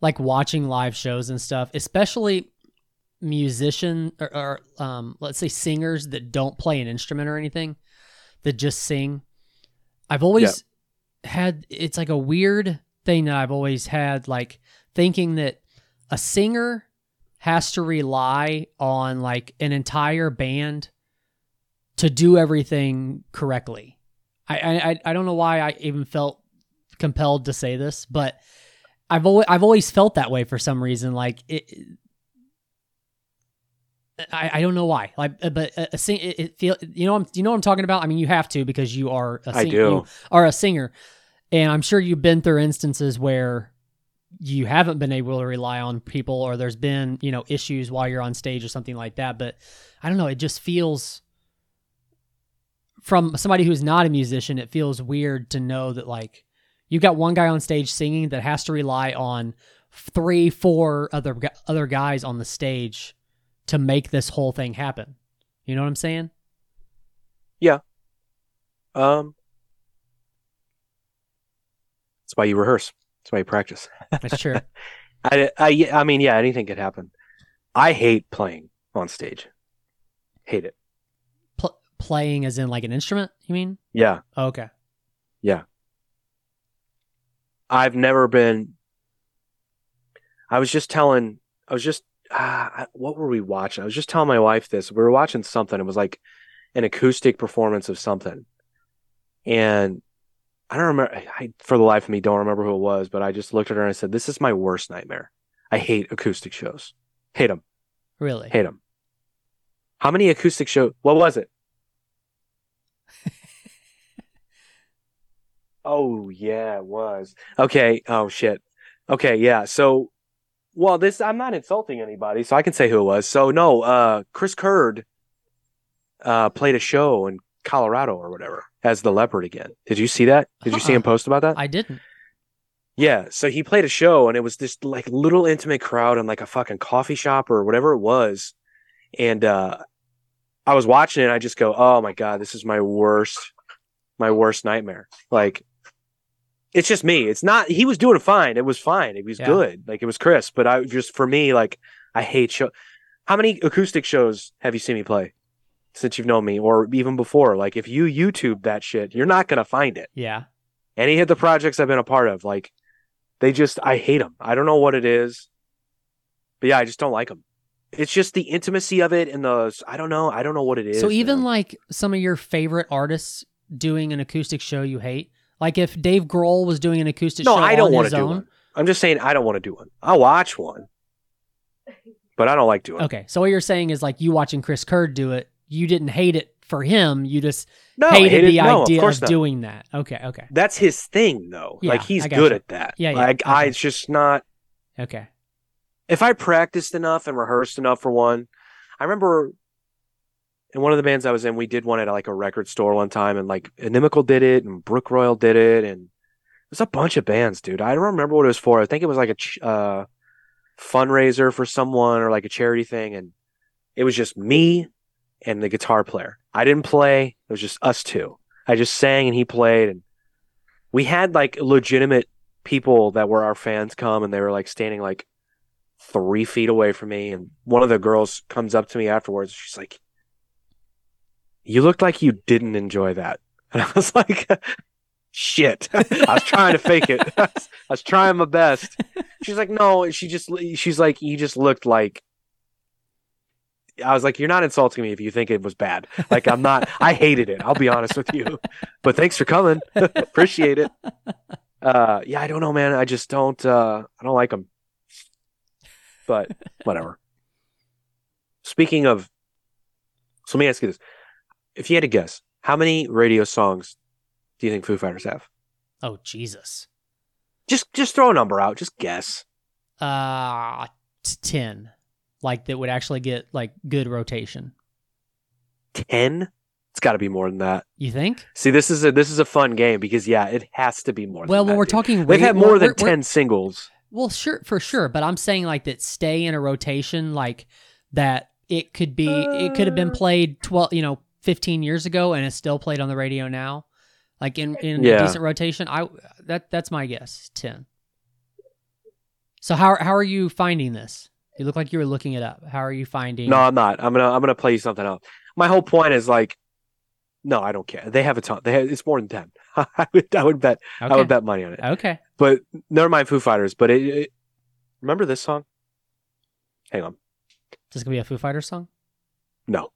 like watching live shows and stuff, especially musician or, or um, let's say singers that don't play an instrument or anything that just sing. I've always had it's like a weird thing that I've always had like thinking that a singer has to rely on like an entire band to do everything correctly. I I I- I don't know why I even felt compelled to say this, but I've always I've always felt that way for some reason. Like it, I, I don't know why. Like, uh, but a, a sing it, it feel you know I'm, you know what I'm talking about. I mean, you have to because you are a I sing- do. you are a singer, and I'm sure you've been through instances where you haven't been able to rely on people, or there's been you know issues while you're on stage or something like that. But I don't know. It just feels from somebody who's not a musician, it feels weird to know that like you've got one guy on stage singing that has to rely on three, four other other guys on the stage to make this whole thing happen. You know what I'm saying? Yeah. Um, that's why you rehearse. That's why you practice. That's true. (laughs) I, I, I mean, yeah, anything could happen. I hate playing on stage. Hate it. Pl- playing as in like an instrument, you mean? Yeah. Oh, okay. Yeah. I've never been. I was just telling. I was just. Ah, what were we watching? I was just telling my wife this. We were watching something. It was like an acoustic performance of something, and I don't remember. I for the life of me don't remember who it was. But I just looked at her and I said, "This is my worst nightmare. I hate acoustic shows. Hate them. Really? Hate them. How many acoustic shows? What was it? (laughs) oh yeah, it was. Okay. Oh shit. Okay. Yeah. So, well, this I'm not insulting anybody, so I can say who it was. So no, uh, Chris Curd, uh, played a show in Colorado or whatever as the Leopard again. Did you see that? Did you see him post about that? I didn't. Yeah, so he played a show and it was this like little intimate crowd in like a fucking coffee shop or whatever it was. And uh I was watching it and I just go, "Oh my god, this is my worst my worst nightmare." Like it's just me. It's not he was doing fine. It was fine. It was Yeah. good. Like it was crisp, but I just for me like I hate show How many acoustic shows have you seen me play since you've known me or even before? Like if you YouTube that shit, you're not going to find it Yeah. any of the projects I've been a part of, like they just I hate them. I don't know what it is, but yeah, I just don't like them. It's just the intimacy of it and the I don't know. I don't know what it is. So even man. like some of your favorite artists doing an acoustic show you hate, like if Dave Grohl was doing an acoustic no, show I don't want to do one. I'm just saying I don't want to do one. I'll watch one, (laughs) but I don't like doing. Okay, so what you're saying is like you watching Chris Kurd do it, you didn't hate it for him, you just No, hated hate it- the no, idea of, course of doing that. Okay, okay, That's his thing, though. Yeah, like he's good gotcha. at that. Yeah, yeah, Like I, it's just not. okay. if I practiced enough and rehearsed enough for one, I remember in one of the bands I was in, we did one at like a record store one time, and like Inimical did it, and Brook Royal did it, and there's a bunch of bands, dude. I don't remember what it was for. I think it was like a ch- uh, fundraiser for someone or like a charity thing, and it was just me and the guitar player. I didn't play; it was just us two. I just sang and he played, and we had like legitimate people that were our fans come, and they were like standing like three feet away from me and one of the girls comes up to me afterwards she's like you looked like you didn't enjoy that (laughs) and i was like shit (laughs) i was trying to fake it (laughs) i was trying my best she's like no she just she's like you just looked like I was like, you're not insulting me if you think it was bad. Like, I'm not, I hated it. I'll be honest with you. But thanks for coming. Appreciate it. Uh, yeah, I don't know, man. I just don't, uh, I don't like them but whatever. Speaking of, so let me ask you this: If you had to guess, how many radio songs do you think Foo Fighters have? Oh Jesus. Just, just throw a number out. Just guess. Uh ten. Like that would actually get like good rotation. Ten. It's got to be more than that. You think? See, this is a this is a fun game because yeah, it has to be more. Well, when that, we're dude. talking, they've had more than we're- we're- ten singles. Well, sure, for sure, but I'm saying like that stay in a rotation, like that it could be, it could have been Uh. played twelve, you know, fifteen years ago, and it's still played on the radio now, like in in Yeah. a decent rotation. I that that's my guess, ten. So how how are you finding this? You look like you were looking it up. How are you finding? No, I'm not. I'm gonna I'm gonna play you something else. My whole point is like, no, I don't care. They have a ton. They have, it's more than ten. (laughs) I would I would bet I would bet money on it. Okay. But never mind Foo Fighters. But it, it remember this song? Hang on. Is this gonna be a Foo Fighters song? No.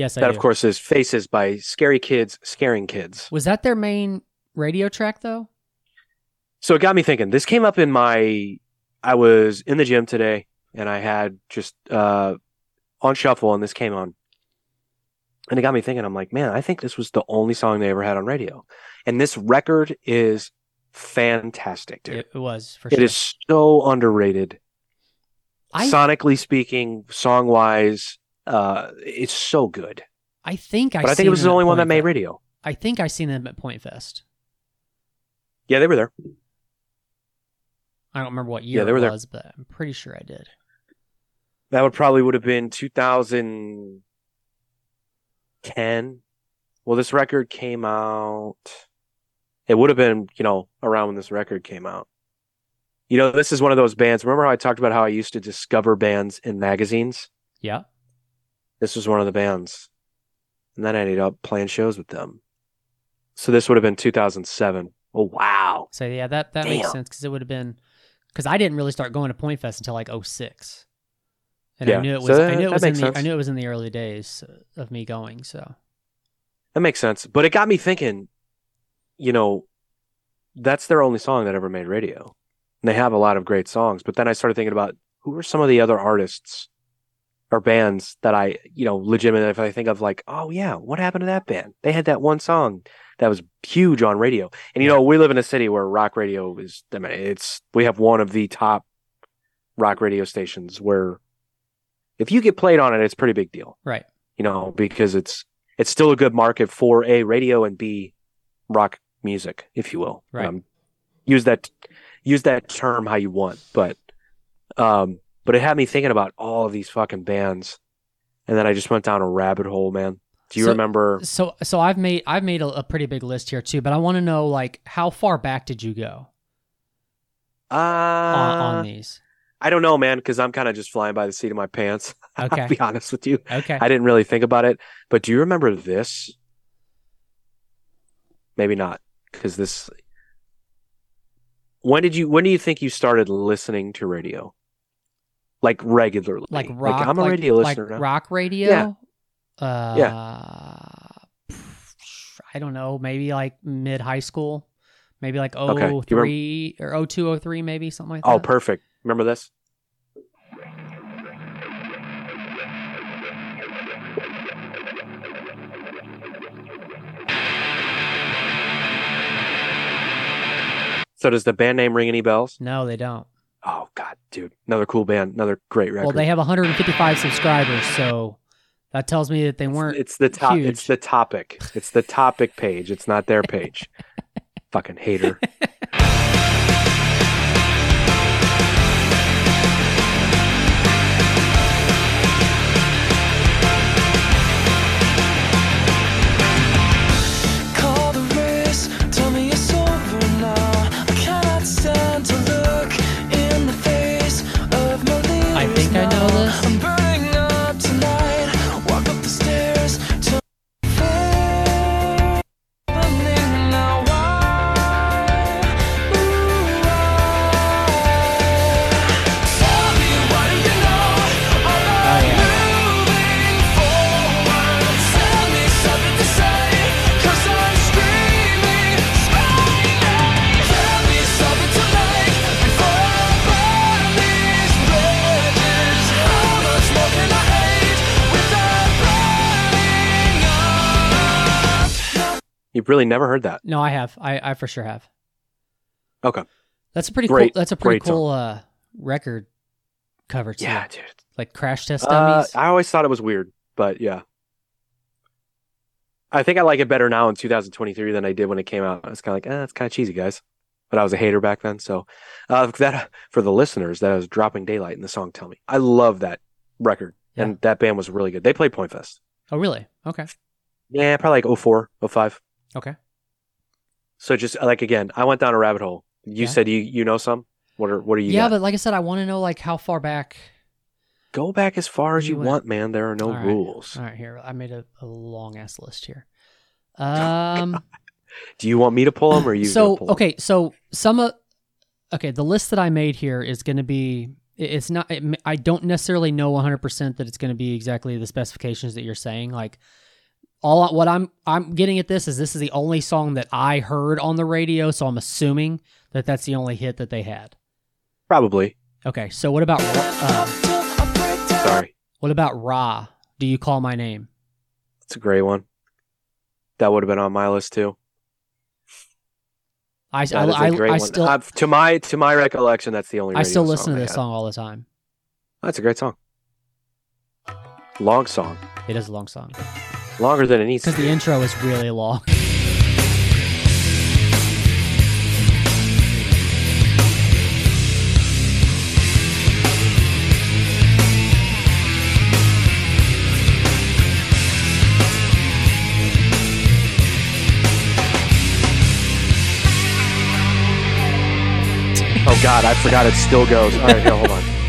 Yes, I that do. of course is Faces by Scary Kids Scaring Kids. Was that their main radio track though? So it got me thinking. This came up in my. I was in the gym today, and I had just uh, on shuffle, and this came on, and it got me thinking. I'm like, man, I think this was the only song they ever had on radio, and this record is fantastic, dude. It, was for It sure. is so underrated, I sonically speaking, song wise. Uh, it's so good. I think I. But I think it was the only one that made radio. I think I seen them at Point Fest. Yeah, they were there. I don't remember what year Yeah, they it were there. was, but I'm pretty sure I did. That would probably would have been 2010. Well, this record came out. It would have been, you know, around when this record came out. You know, this is one of those bands. Remember how I talked about how I used to discover bands in magazines? Yeah. This was one of the bands. And then I ended up playing shows with them. So this would have been 2007. Oh, wow. So yeah, that that makes sense because it would have been because I didn't really start going to Point Fest until like 06. And I knew it so was. I knew it was in the. sense. I knew it was in the early days of me going. So That makes sense. But it got me thinking, you know, that's their only song that ever made radio. And they have a lot of great songs. But then I started thinking about who are some of the other artists or bands that I, you know, legitimately, if I think of like, oh, yeah, what happened to that band? They had that one song that was huge on radio. And, you know, we live in a city where rock radio is, I mean, it's, we have one of the top rock radio stations where if you get played on it, it's pretty big deal right. you know, because it's it's still a good market for a radio and b rock music, if you will. Right. Um, use that use that term how you want, but um, but it had me thinking about all of these fucking bands, and then I just went down a rabbit hole, man. Do you So- remember? So so I've made I've made a, a pretty big list here too, but I want to know like how far back did you go Uh, on, on these? I don't know, man, because I'm kind of just flying by the seat of my pants. (laughs) Okay. I'll be honest with you. Okay. I didn't really think about it, but do you remember this? Maybe not, because this. When did you? When do you think you started listening to radio? Like regularly, like rock. I'm a like, radio like listener now. rock radio. Uh, Yeah. I don't know. Maybe like mid high school. Maybe like Okay. oh remember- three or oh two oh three, maybe something like that. Oh, perfect. Remember this? So does the band name ring any bells? No, they don't. Oh God, dude, another cool band, another great record. Well, they have 155 subscribers, so that tells me that they weren't. It's the top. huge. It's the topic. It's the topic page. It's not their page. (laughs) Fucking hater. (laughs) You've really never heard that. No, I have. I, I for sure have. Okay. That's a pretty Great- cool. That's a pretty cool uh, record cover too. Yeah, dude. Like crash test Uh, dummies. I always thought it was weird, but yeah. I think I like it better now in 2023 than I did when it came out. I was kind of like, eh, it's kind of cheesy, guys. But I was a hater back then. So uh, (laughs) that for the listeners, that was dropping daylight in the song "Tell Me." I love that record, Yeah. and that band was really good. They played Point Fest. Oh, really? Okay. Yeah, probably like 04, 05. Okay. So just like again, I went down a rabbit hole. You Yeah. said you you know some. What are what are you? yeah, got? but like I said, I want to know like how far back. go back as far as You you want, man. There are no All right. rules. All right, here I made a, a long ass list here. (laughs) Um. Do you want me to pull them or are you? so gonna pull 'em? okay, so some of okay, the list that I made here is going to be. It's not. It, I don't necessarily know 100 percent that it's going to be exactly the specifications that you're saying. Like all I- what I'm I'm getting at this is this is the only song that I heard on the radio, so I'm assuming that that's the only hit that they had. Probably. Okay, so what about uh, Sorry, what about Ra? Do you call my name? it's a great one. That would have been on my list too. I That I, a great I one. still Uh, to my to my recollection, that's the only. I still listen to this song all the time. That's a great song. Long song, It is a long song longer than it needs because the intro is really long. (laughs) Oh God, I forgot it still goes. All right, here, hold on. (laughs)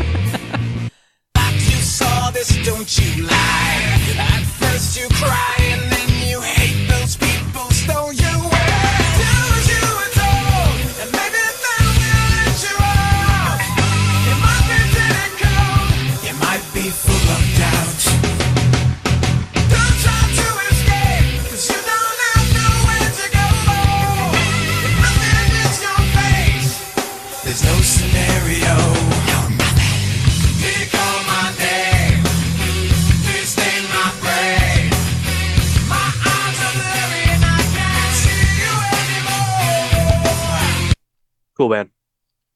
Cool band.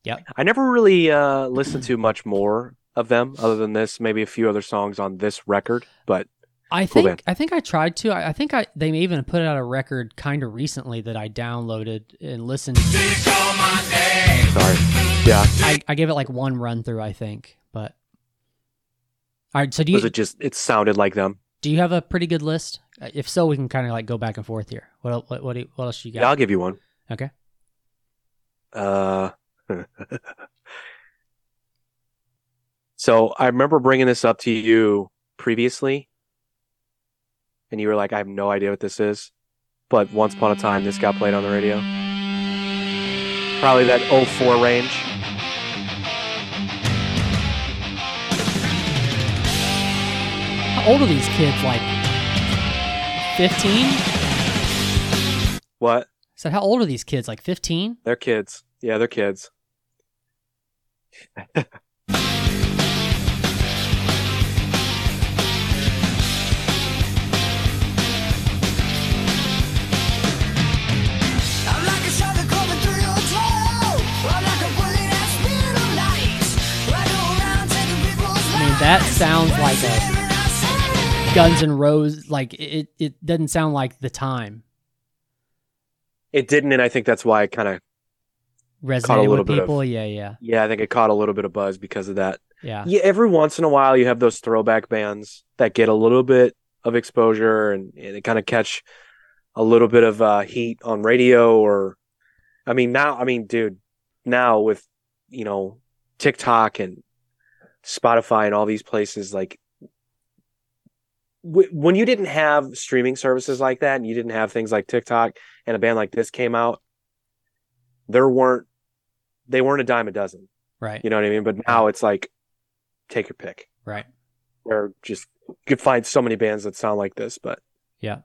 Yep. I never really uh, listened to much more of them other than this. Maybe a few other songs on this record, but I Cool think band. I think I tried to. I, I think I they may even put out a record kind of recently that I downloaded and listened. Here call my name. sorry. Yeah, I, I gave it like one run through, I think. But all right, so do you was it just? It sounded like them. do you have a pretty good list? Uh, If so, we can kind of like go back and forth here. What what what, do you- what else you got? Yeah, I'll give you one. Okay. Uh, (laughs) so I remember bringing this up to you previously, and you were like, "I have no idea what this is," but once upon a time, this got played on the radio. Probably that 04 range. How old are these kids? Like fifteen? What? Said, how old are these kids? Like fifteen? They're kids. Yeah, they're kids. I'm like a shark coming through your throat. I'm like a bullet at speed of light. I go around taking people's I mean, that sounds like a Guns N' Roses. Like it, it doesn't sound like the time It didn't, and I think that's why it kind of, little with bit of- people. yeah, yeah, yeah, I think it caught a little bit of buzz because of that. yeah. Yeah, every once in a while you have those throwback bands that get a little bit of exposure and, and they kind of catch a little bit of uh, heat on radio or I mean now I mean dude now with you know TikTok and Spotify and all these places like w- when you didn't have streaming services like that and you didn't have things like TikTok and a band like this came out there weren't they weren't a dime a dozen Right, you know what I mean? But now it's like, take your pick. right. Or just you could find so many bands that sound like this. But Yeah.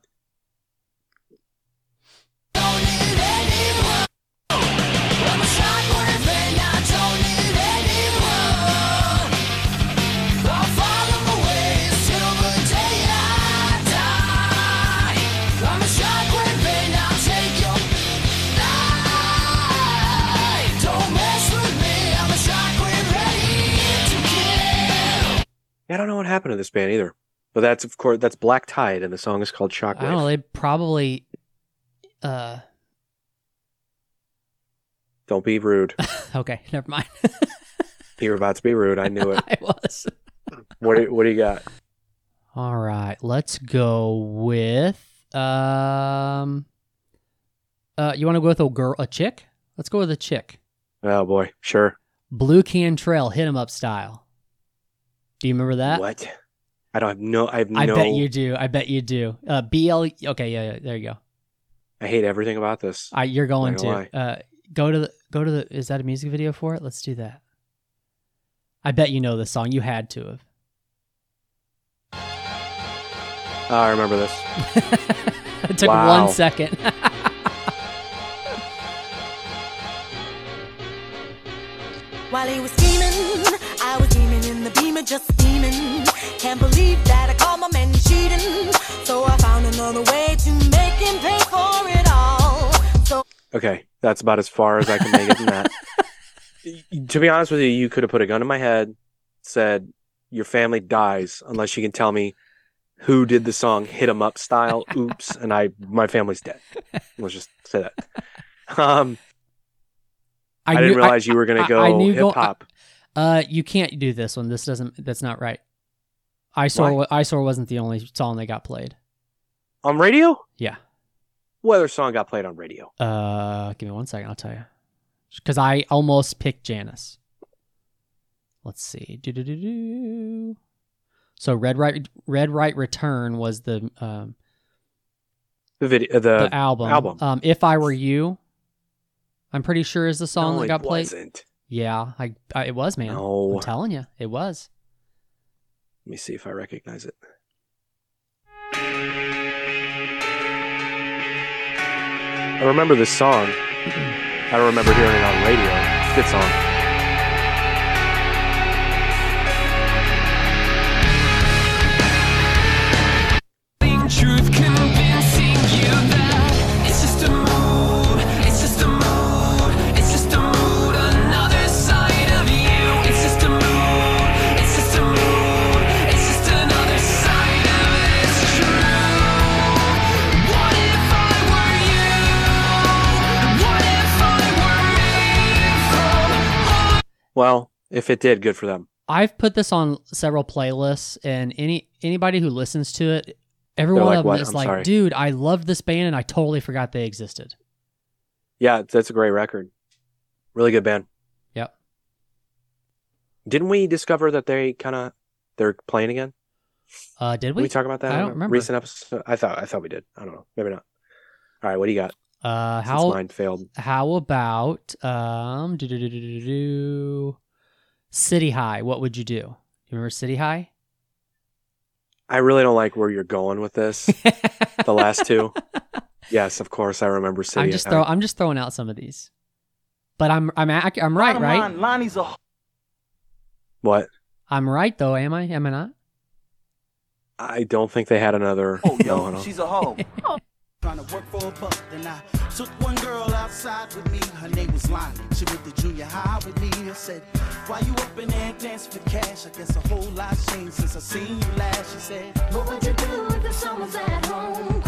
I don't know what happened to this band either. But that's of course that's Black Tide, and the song is called Shockwave. I don't know. They probably. Uh. Don't be rude. (laughs) Okay. Never mind. (laughs) You're about to be rude. I knew it. (laughs) I was. What do, what do you got? All right. Let's go with um. Uh, you want to go with a girl, a chick? Let's go with a chick. Oh boy, sure. Blu Cantrell, hit 'em up style. Do you remember that? what? I don't have no. I have no. I bet you do. I bet you do. Uh, BL. Okay, yeah, yeah. There you go. I hate everything about this. I, you're going to uh, go to the go to the. Is that a music video for it? Let's do that. I bet you know this song. You had to have. Oh, I remember this. (laughs) it took Wow. one second. (laughs) While he was scheming, I was steaming in the beamer, just steaming. Can't believe that I caught my man cheating. So I found another way to make him pay for it all. So Okay, that's about as far as I can make it in that. (laughs) to be honest with you, you could have put a gun in my head, said your family dies unless you can tell me who did the song "Hit 'Em Up" style. (laughs) Oops, and I my family's dead. Let's just say that. Um, I, didn't knew- realize you were gonna go knew hip hop. Uh, you can't do this one. This doesn't. That's not right. Eyesore. wa- Eyesore wasn't the only song that got played. on radio. Yeah. What other song got played on radio? Uh, give me one second. I'll tell you. Because I almost picked Janice. Let's see. Do-do-do-do. So red right red right return was the um, The video, the, the album. album. Um, if I were you, I'm pretty sure is the song No, that got played. wasn't. Yeah, I, I it was man. No. I'm telling you, it was. Let me see if I recognize it. I remember this song. (clears throat) I don't remember hearing it on radio. It's a good song. Well, if it did, good for them. I've put this on several playlists, and any anybody who listens to it, every They're one like, of them "What? is I'm like, sorry." "Dude, I love this band, and I totally forgot they existed." Yeah, that's a great record. Really good band. Yep. Didn't we discover that they kind of they're playing again? Uh, did Did we? we talk about that? I don't remember. Recent episode. I thought I thought we did. I don't know. Maybe not. All right, what do you got? Uh, Since how mine failed. how about um, do do do do do do City High? What would you do? You remember City High? I really don't like where you're going with this. (laughs) the last two. Yes, of course I remember City. I'm just I- throw I'm just throwing out some of these, but I'm I'm ac- I'm right, Bottom right? line, Lonnie's a (laughs) what? I'm right though, am I? Am I not? I don't think they had another. Oh no, yo. no. She's a hoe. (laughs) Trying to work for a buck, then I took one girl outside with me. Her name was Lonnie. She went to junior high with me. I said, Why you up in there dancing for cash? I guess a whole lot's changed since I seen you last. She said, What would you do if the was at home,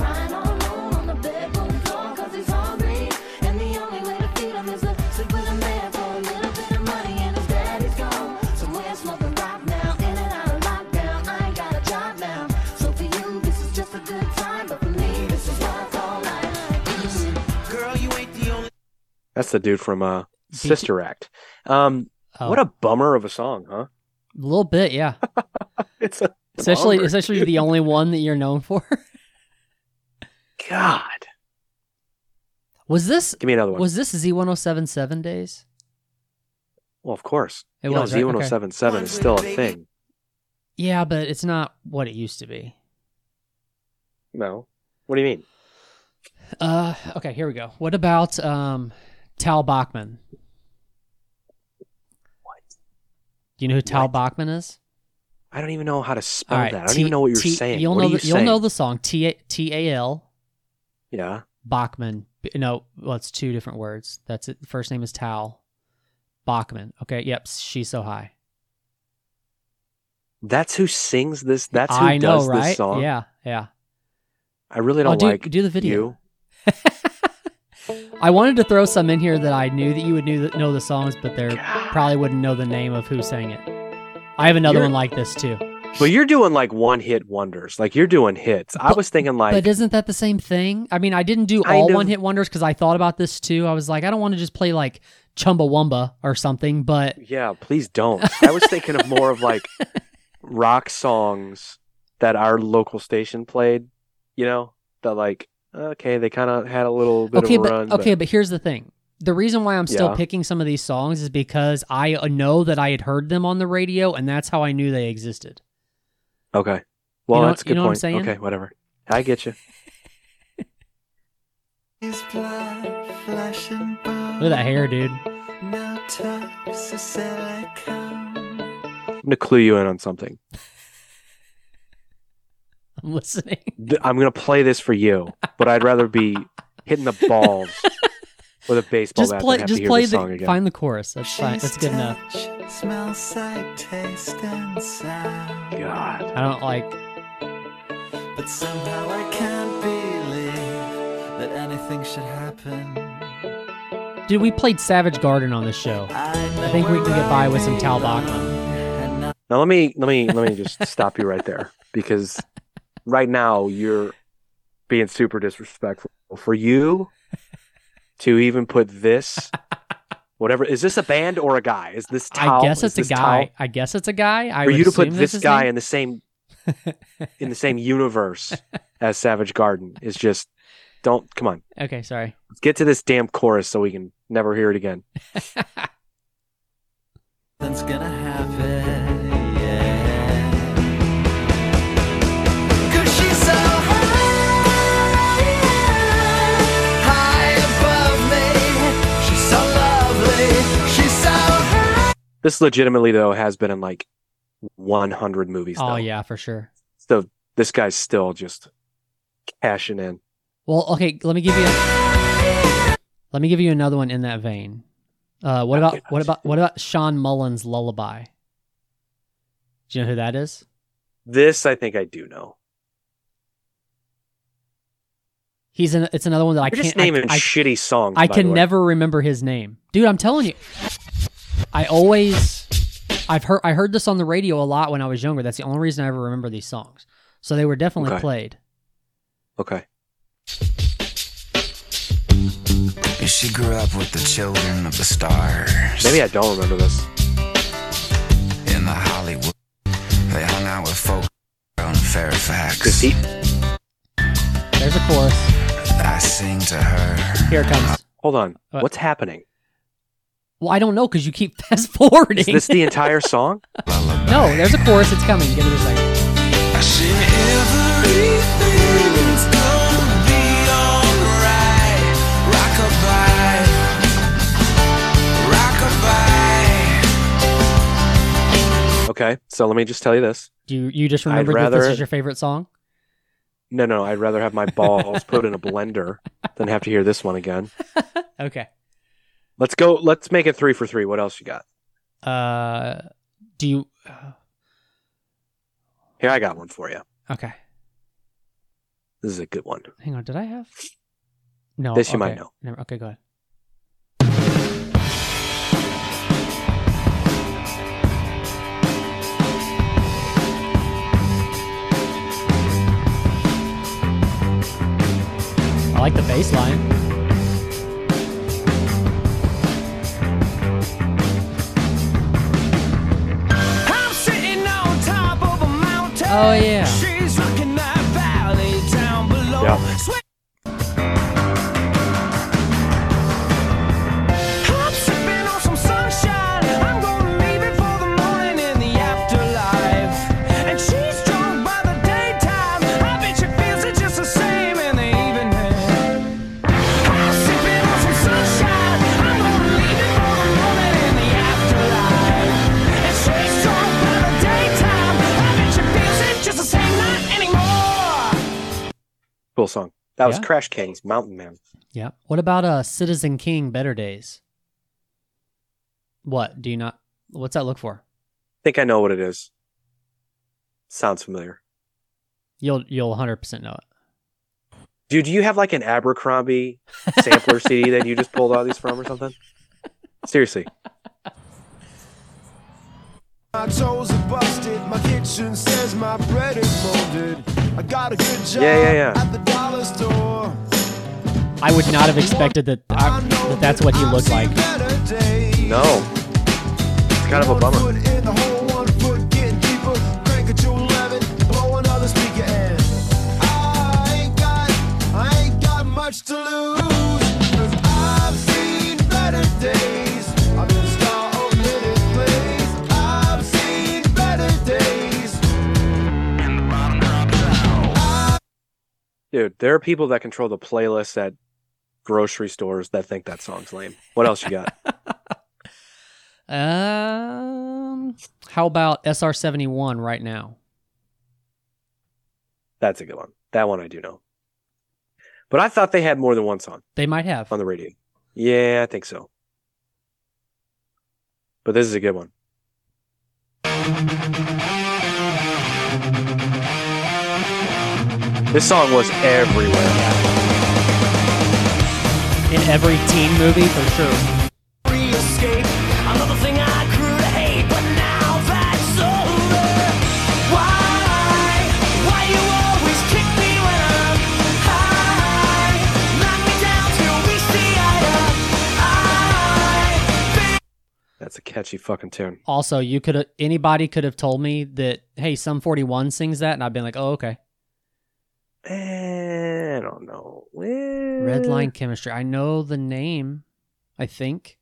That's the dude from uh, Sister Act. Um, Oh, what a bummer of a song, huh? A little bit, yeah. (laughs) It's a Especially bummer. especially the only one that you're known for. (laughs) God. was this Give me another one. was this Z1077 days? well, of course. It you was, know, right? Z1077 is still a thing. Yeah, but it's not what it used to be. No. What do you mean? Uh, okay, here we go. What about um, Tal Bachman? What? Do you know who Tal What? Bachman is? I don't even know how to spell right, that. I don't T- even know what you're T- saying. You'll what know you the, you'll know the song T A- T A L Yeah. Bachman. No, well, it's two different words. That's it. The first name is Tal Bachman. Okay, yep. She's so high. That's who sings this. That's who I know, does right? this song. Yeah, yeah. I really Oh, don't do- like do the video. (laughs) I wanted to throw some in here that I knew that you would knew, know the songs, but they probably wouldn't know the name of who sang it. I have another You're- one like this too. But you're doing like one hit wonders. Like you're doing hits. I was thinking like but isn't that the same thing? I mean, I didn't do all one hit wonders because I thought about this too. I was like, I don't want to just play like Chumbawamba or something, but Yeah, please don't. I was thinking of more of like (laughs) rock songs that our local station played, you know, that like okay, they kind of had a little bit okay, of a but run. okay, but here's the thing. The reason why I'm still Yeah. picking some of these songs is because I uh, know that I had heard them on the radio, and that's how I knew they existed. okay. Well, know- that's a you good know what I'm point. saying? Okay, whatever. I get you. (laughs) His blood flashing Look at that hair, dude. No silicone. I'm gonna clue you in on something. I'm listening. (laughs) I'm gonna play this for you, but I'd rather be hitting the balls with a baseball Just bat play, than have just to hear play the song again. find the chorus. That's fine. That's good enough. Smell, sight, taste, and sound. God. I don't like. But somehow I can't believe that anything should happen. Dude, we played Savage Garden on this show. I think we can get by with some Tal Bachman. Now let me let me let me just stop you right there because right now you're being super disrespectful. For you to even put this (laughs) whatever is this a band or a guy? Is this Tal? I guess it's a guy. Tal? I guess it's a guy. I For you to put this guy name. in the same (laughs) in the same universe as Savage Garden is just don't come on. Okay, sorry. Let's get to this damn chorus so we can never hear it again. (laughs) Nothing's gonna happen, This legitimately though has been in like 100 movies. Oh though. yeah, for sure. So this guy's still just cashing in. Well, okay. Let me give you. Let me give you another one in that vein. Uh, what about what about what about Shawn Mullins' Lullaby? Do you know who that is? This I think I do know. He's in. It's another one that I You're can't. just naming I, I, shitty songs. I can never remember his name, dude. I'm telling you. I always. I've heard. I heard this on the radio a lot when I was younger. That's the only reason I ever remember these songs. So they were definitely Okay. played. Okay. She grew up with the children of the stars. Maybe I don't remember this. In the Hollywood, they hung out with folk on Fairfax. Is he? There's a chorus. I sing to her. Here it comes. Hold on. What? What's happening? Well, I don't know because you keep (laughs) fast forwarding. Is this the entire song? (laughs) no, there's a chorus. It's coming. Give it a second. Everything's gonna be alright. Rockabye. Rockabye. Okay. So let me just tell you this. Do you you just I'd remembered that this is your favorite song? No, no, I'd rather have my balls put in a blender (laughs) than have to hear this one again. Okay. Let's go. Let's make it three for three. What else you got? Uh, do you? Here, I got one for you. Okay. This is a good one. Hang on. Did I have? No. This you might know. Never, okay, go ahead. I like the bass line. Oh, yeah. She's looking that valley down below. Yeah. That was Yeah. Crash Kings, Mountain Man. Yeah. What about uh Citizen King Better Days? What? Do you not what's that look for? I think I know what it is. Sounds familiar. You'll you'll 100% know it. Dude, do you have like an Abercrombie sampler (laughs) CD that you just pulled all these from or something? Seriously. My toes are busted. My kitchen says my bread is molded. I got a good job Yeah, yeah, yeah. at the dollar store. I would not have expected that I, that that's what he looked like. No. It's kind of a bummer. foot in Dude, there are people that control the playlist at grocery stores that think that song's lame. What else you got? (laughs) Um, how about SR seventy one right now? That's a good one. That one I do know. But I thought they had more than one song They might have. on the radio. Yeah, I think so. But this is a good one. This song was everywhere. In every teen movie for sure. Free escape. Another thing I grew to hate, but now that's over. Why? Why you always kick me when I'm high? Knock me down till we see eye to eye. That's a catchy fucking tune. Also, you could have anybody could have told me that hey, Sum 41 sings that and I've been like, "Oh, okay." Eh, I don't know. Red Line Chemistry. I know the name, I think.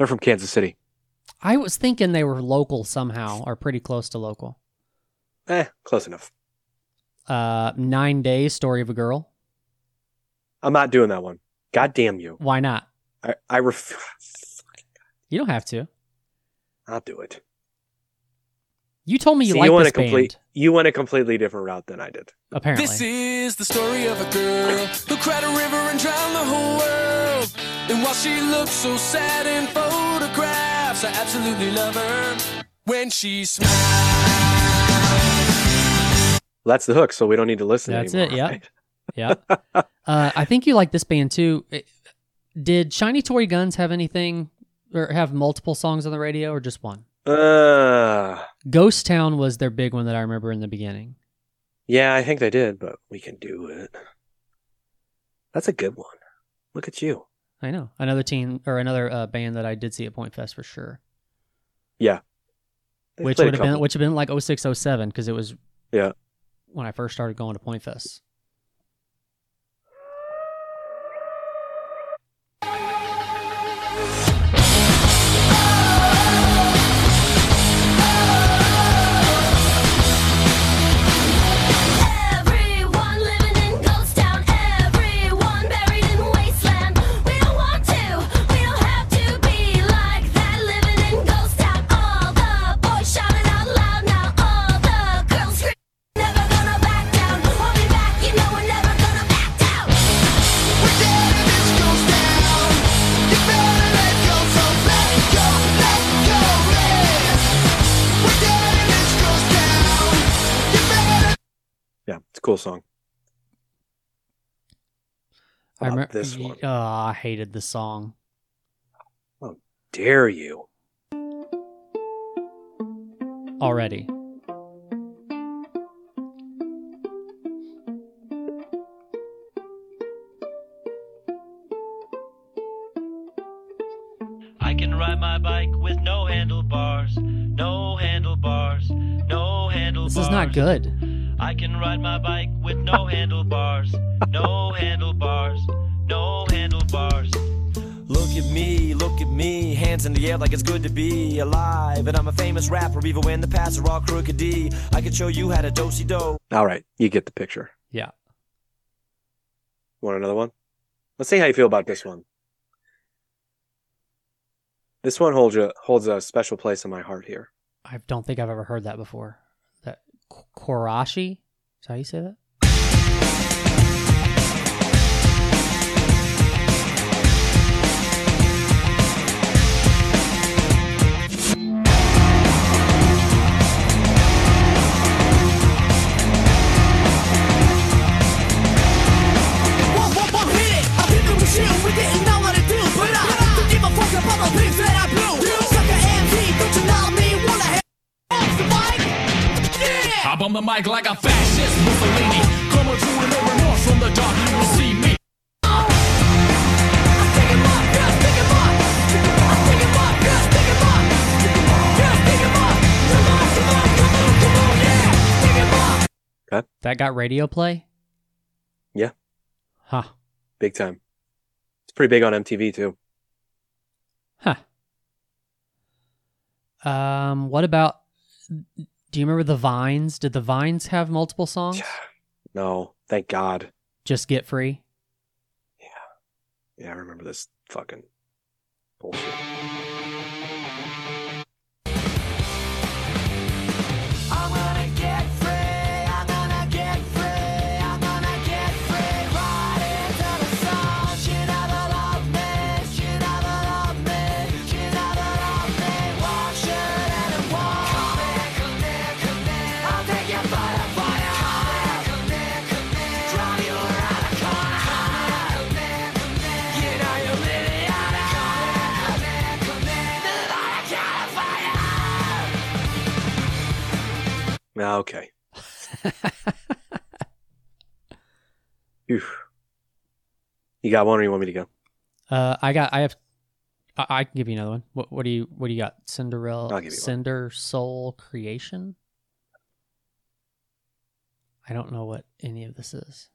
They're from Kansas City. I was thinking they were local somehow or pretty close to local. Eh, close enough. Uh 9 Days Story of a Girl. I'm not doing that one. God damn you. Why not? I, I ref- (laughs) You don't have to. I'll do it. You told me you See, like you went this a complete band. you went a completely different route than I did. Apparently. This is the story of a girl who cried a river and drowned the whole world. And while she looks so sad in photographs, I absolutely love her when she smiles. That's the hook, so we don't need to listen That's anymore. it, yep. right? yeah. Uh, I think you like this band too. Did Shiny Toy Guns have anything or have multiple songs on the radio or just one? Uh, Ghost Town was their big one that I remember in the beginning. yeah, I think they did, but we can do it. That's a good one. Look at you. I know. Another team or another uh, band that I did see at Pointfest for sure. Yeah. They which played a would have been couple. which have been like 0607 because it was Yeah. when I first started going to Pointfest. I remember this one? Oh, I hated the song. How dare you? already. I can ride my bike with no handlebars, no handlebars, no handlebars. This is not good. I can ride my bike with no (laughs) handlebars, no handlebars, no handlebars. Look at me, look at me, hands in the air like it's good to be alive. And I'm a famous rapper, even when the paths are all crooked D. I could show you how to dosey do. All right, you get the picture. Yeah. Want another one? Let's see how you feel about this one. This one holds a holds a special place in my heart here. I don't think I've ever heard that before. Quarashi? Is how you say that? On the mic like a fascist Mussolini. Coming through and over north from the dark, you will see me. Okay. That got radio play? Yeah. Huh. Big time. It's pretty big on MTV too. Huh. Um, what about do you remember the Vines? Did the Vines have multiple songs? No, thank God. Just get free? Yeah. Yeah, I remember this fucking bullshit. Okay. (laughs) Phew. You got one or you want me to go? Uh, I got. I have. I, I can give you another one. What, what do you? What do you got? Cinderella. You one. Cinder Soul Creation. I don't know what any of this is.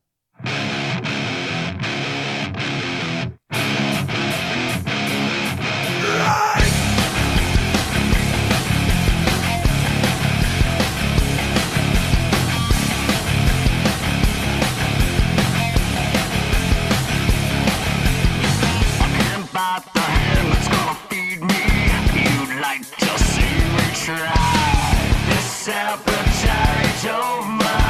About the hand that's gonna feed me. You'd like to see me try this appetite oh of mine.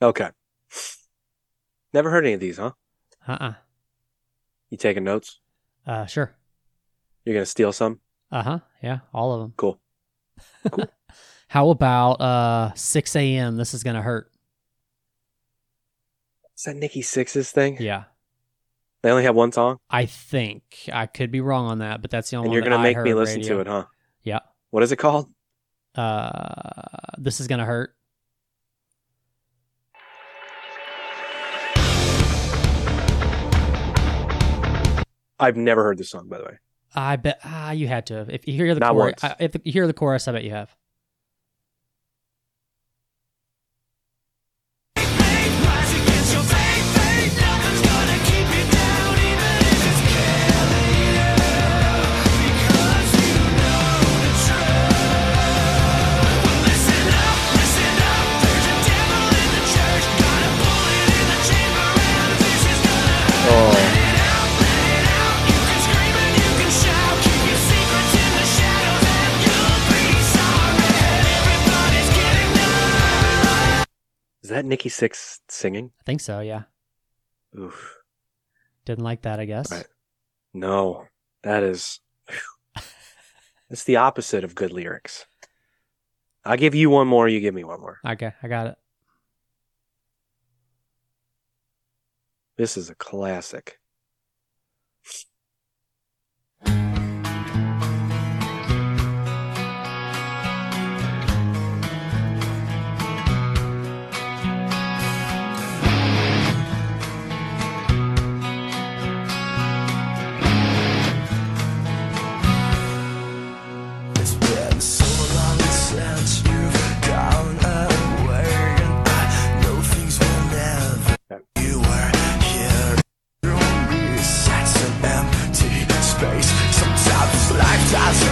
Okay. Never heard any of these, huh? Uh. uh You taking notes? Uh. Sure. You're gonna steal some? Uh huh. Yeah. All of them. Cool. Cool. (laughs) How about uh Sixx:A.M. This is gonna hurt. Is that Nikki Sixx's thing? Yeah. They only have one song, I think I could be wrong on that, but that's the only and one you're gonna make me listen radio. to it, huh? Yeah. What is it called? Uh, this is gonna hurt. I've never heard this song, by the way. I bet ah, you had to have. If you hear the Not chorus. I, if you hear the chorus, I bet you have. Is that Nikki Sixx singing? I think so, yeah. Oof. Didn't like that, I guess. Right. No, that is. (laughs) it's the opposite of good lyrics. I'll give you one more, you give me one more. Okay, I got it. This is a classic. Life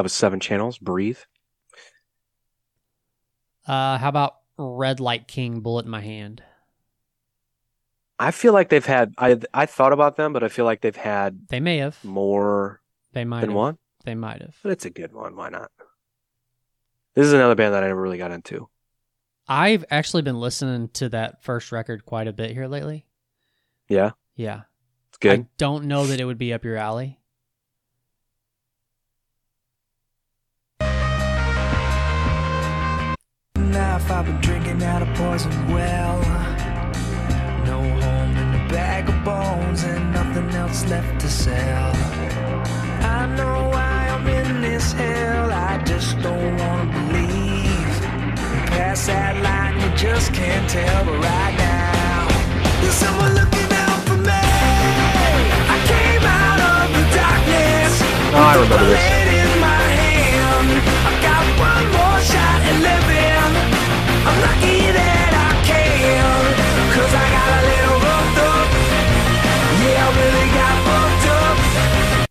That was seven channels. Breathe. Uh, how about Redlight King, Bullet in My Hand? I feel like they've had. I I thought about them, but I feel like they've had They may have. more They might than have. one. They might have. But it's a good one. Why not? This is another band that I never really got into. I've actually been listening to that first record quite a bit here lately. Yeah, Yeah. it's good. I don't know that it would be up your alley. I've been drinking out of poison well. No home in a bag of bones and nothing else left to sell. I know why I'm in this hell, I just don't wanna believe. Past that line, you just can't tell, but right now, there's someone looking out for me. I came out of the darkness. Oh, I remember this. In my hand. I got one more shot at living. Said a little word to Yeah, really got put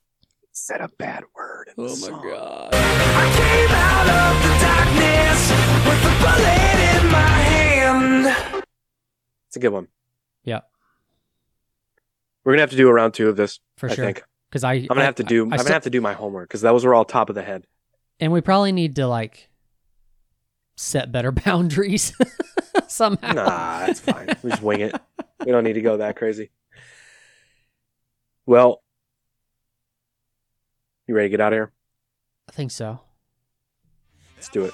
set a bad word. Oh my god. I came out of the darkness with a bullet in my hand. It's a good one. Yeah, We're gonna have to do a round two of this. for I sure. Because I, I'm gonna I- have to do. I I'm gonna have to do my homework because those were all top of the head. and we probably need to like set better (laughs) boundaries (laughs) somehow. Nah, that's fine. We just wing it. We don't need to go that crazy. Well, you ready to get out of here? I think so. Let's do it.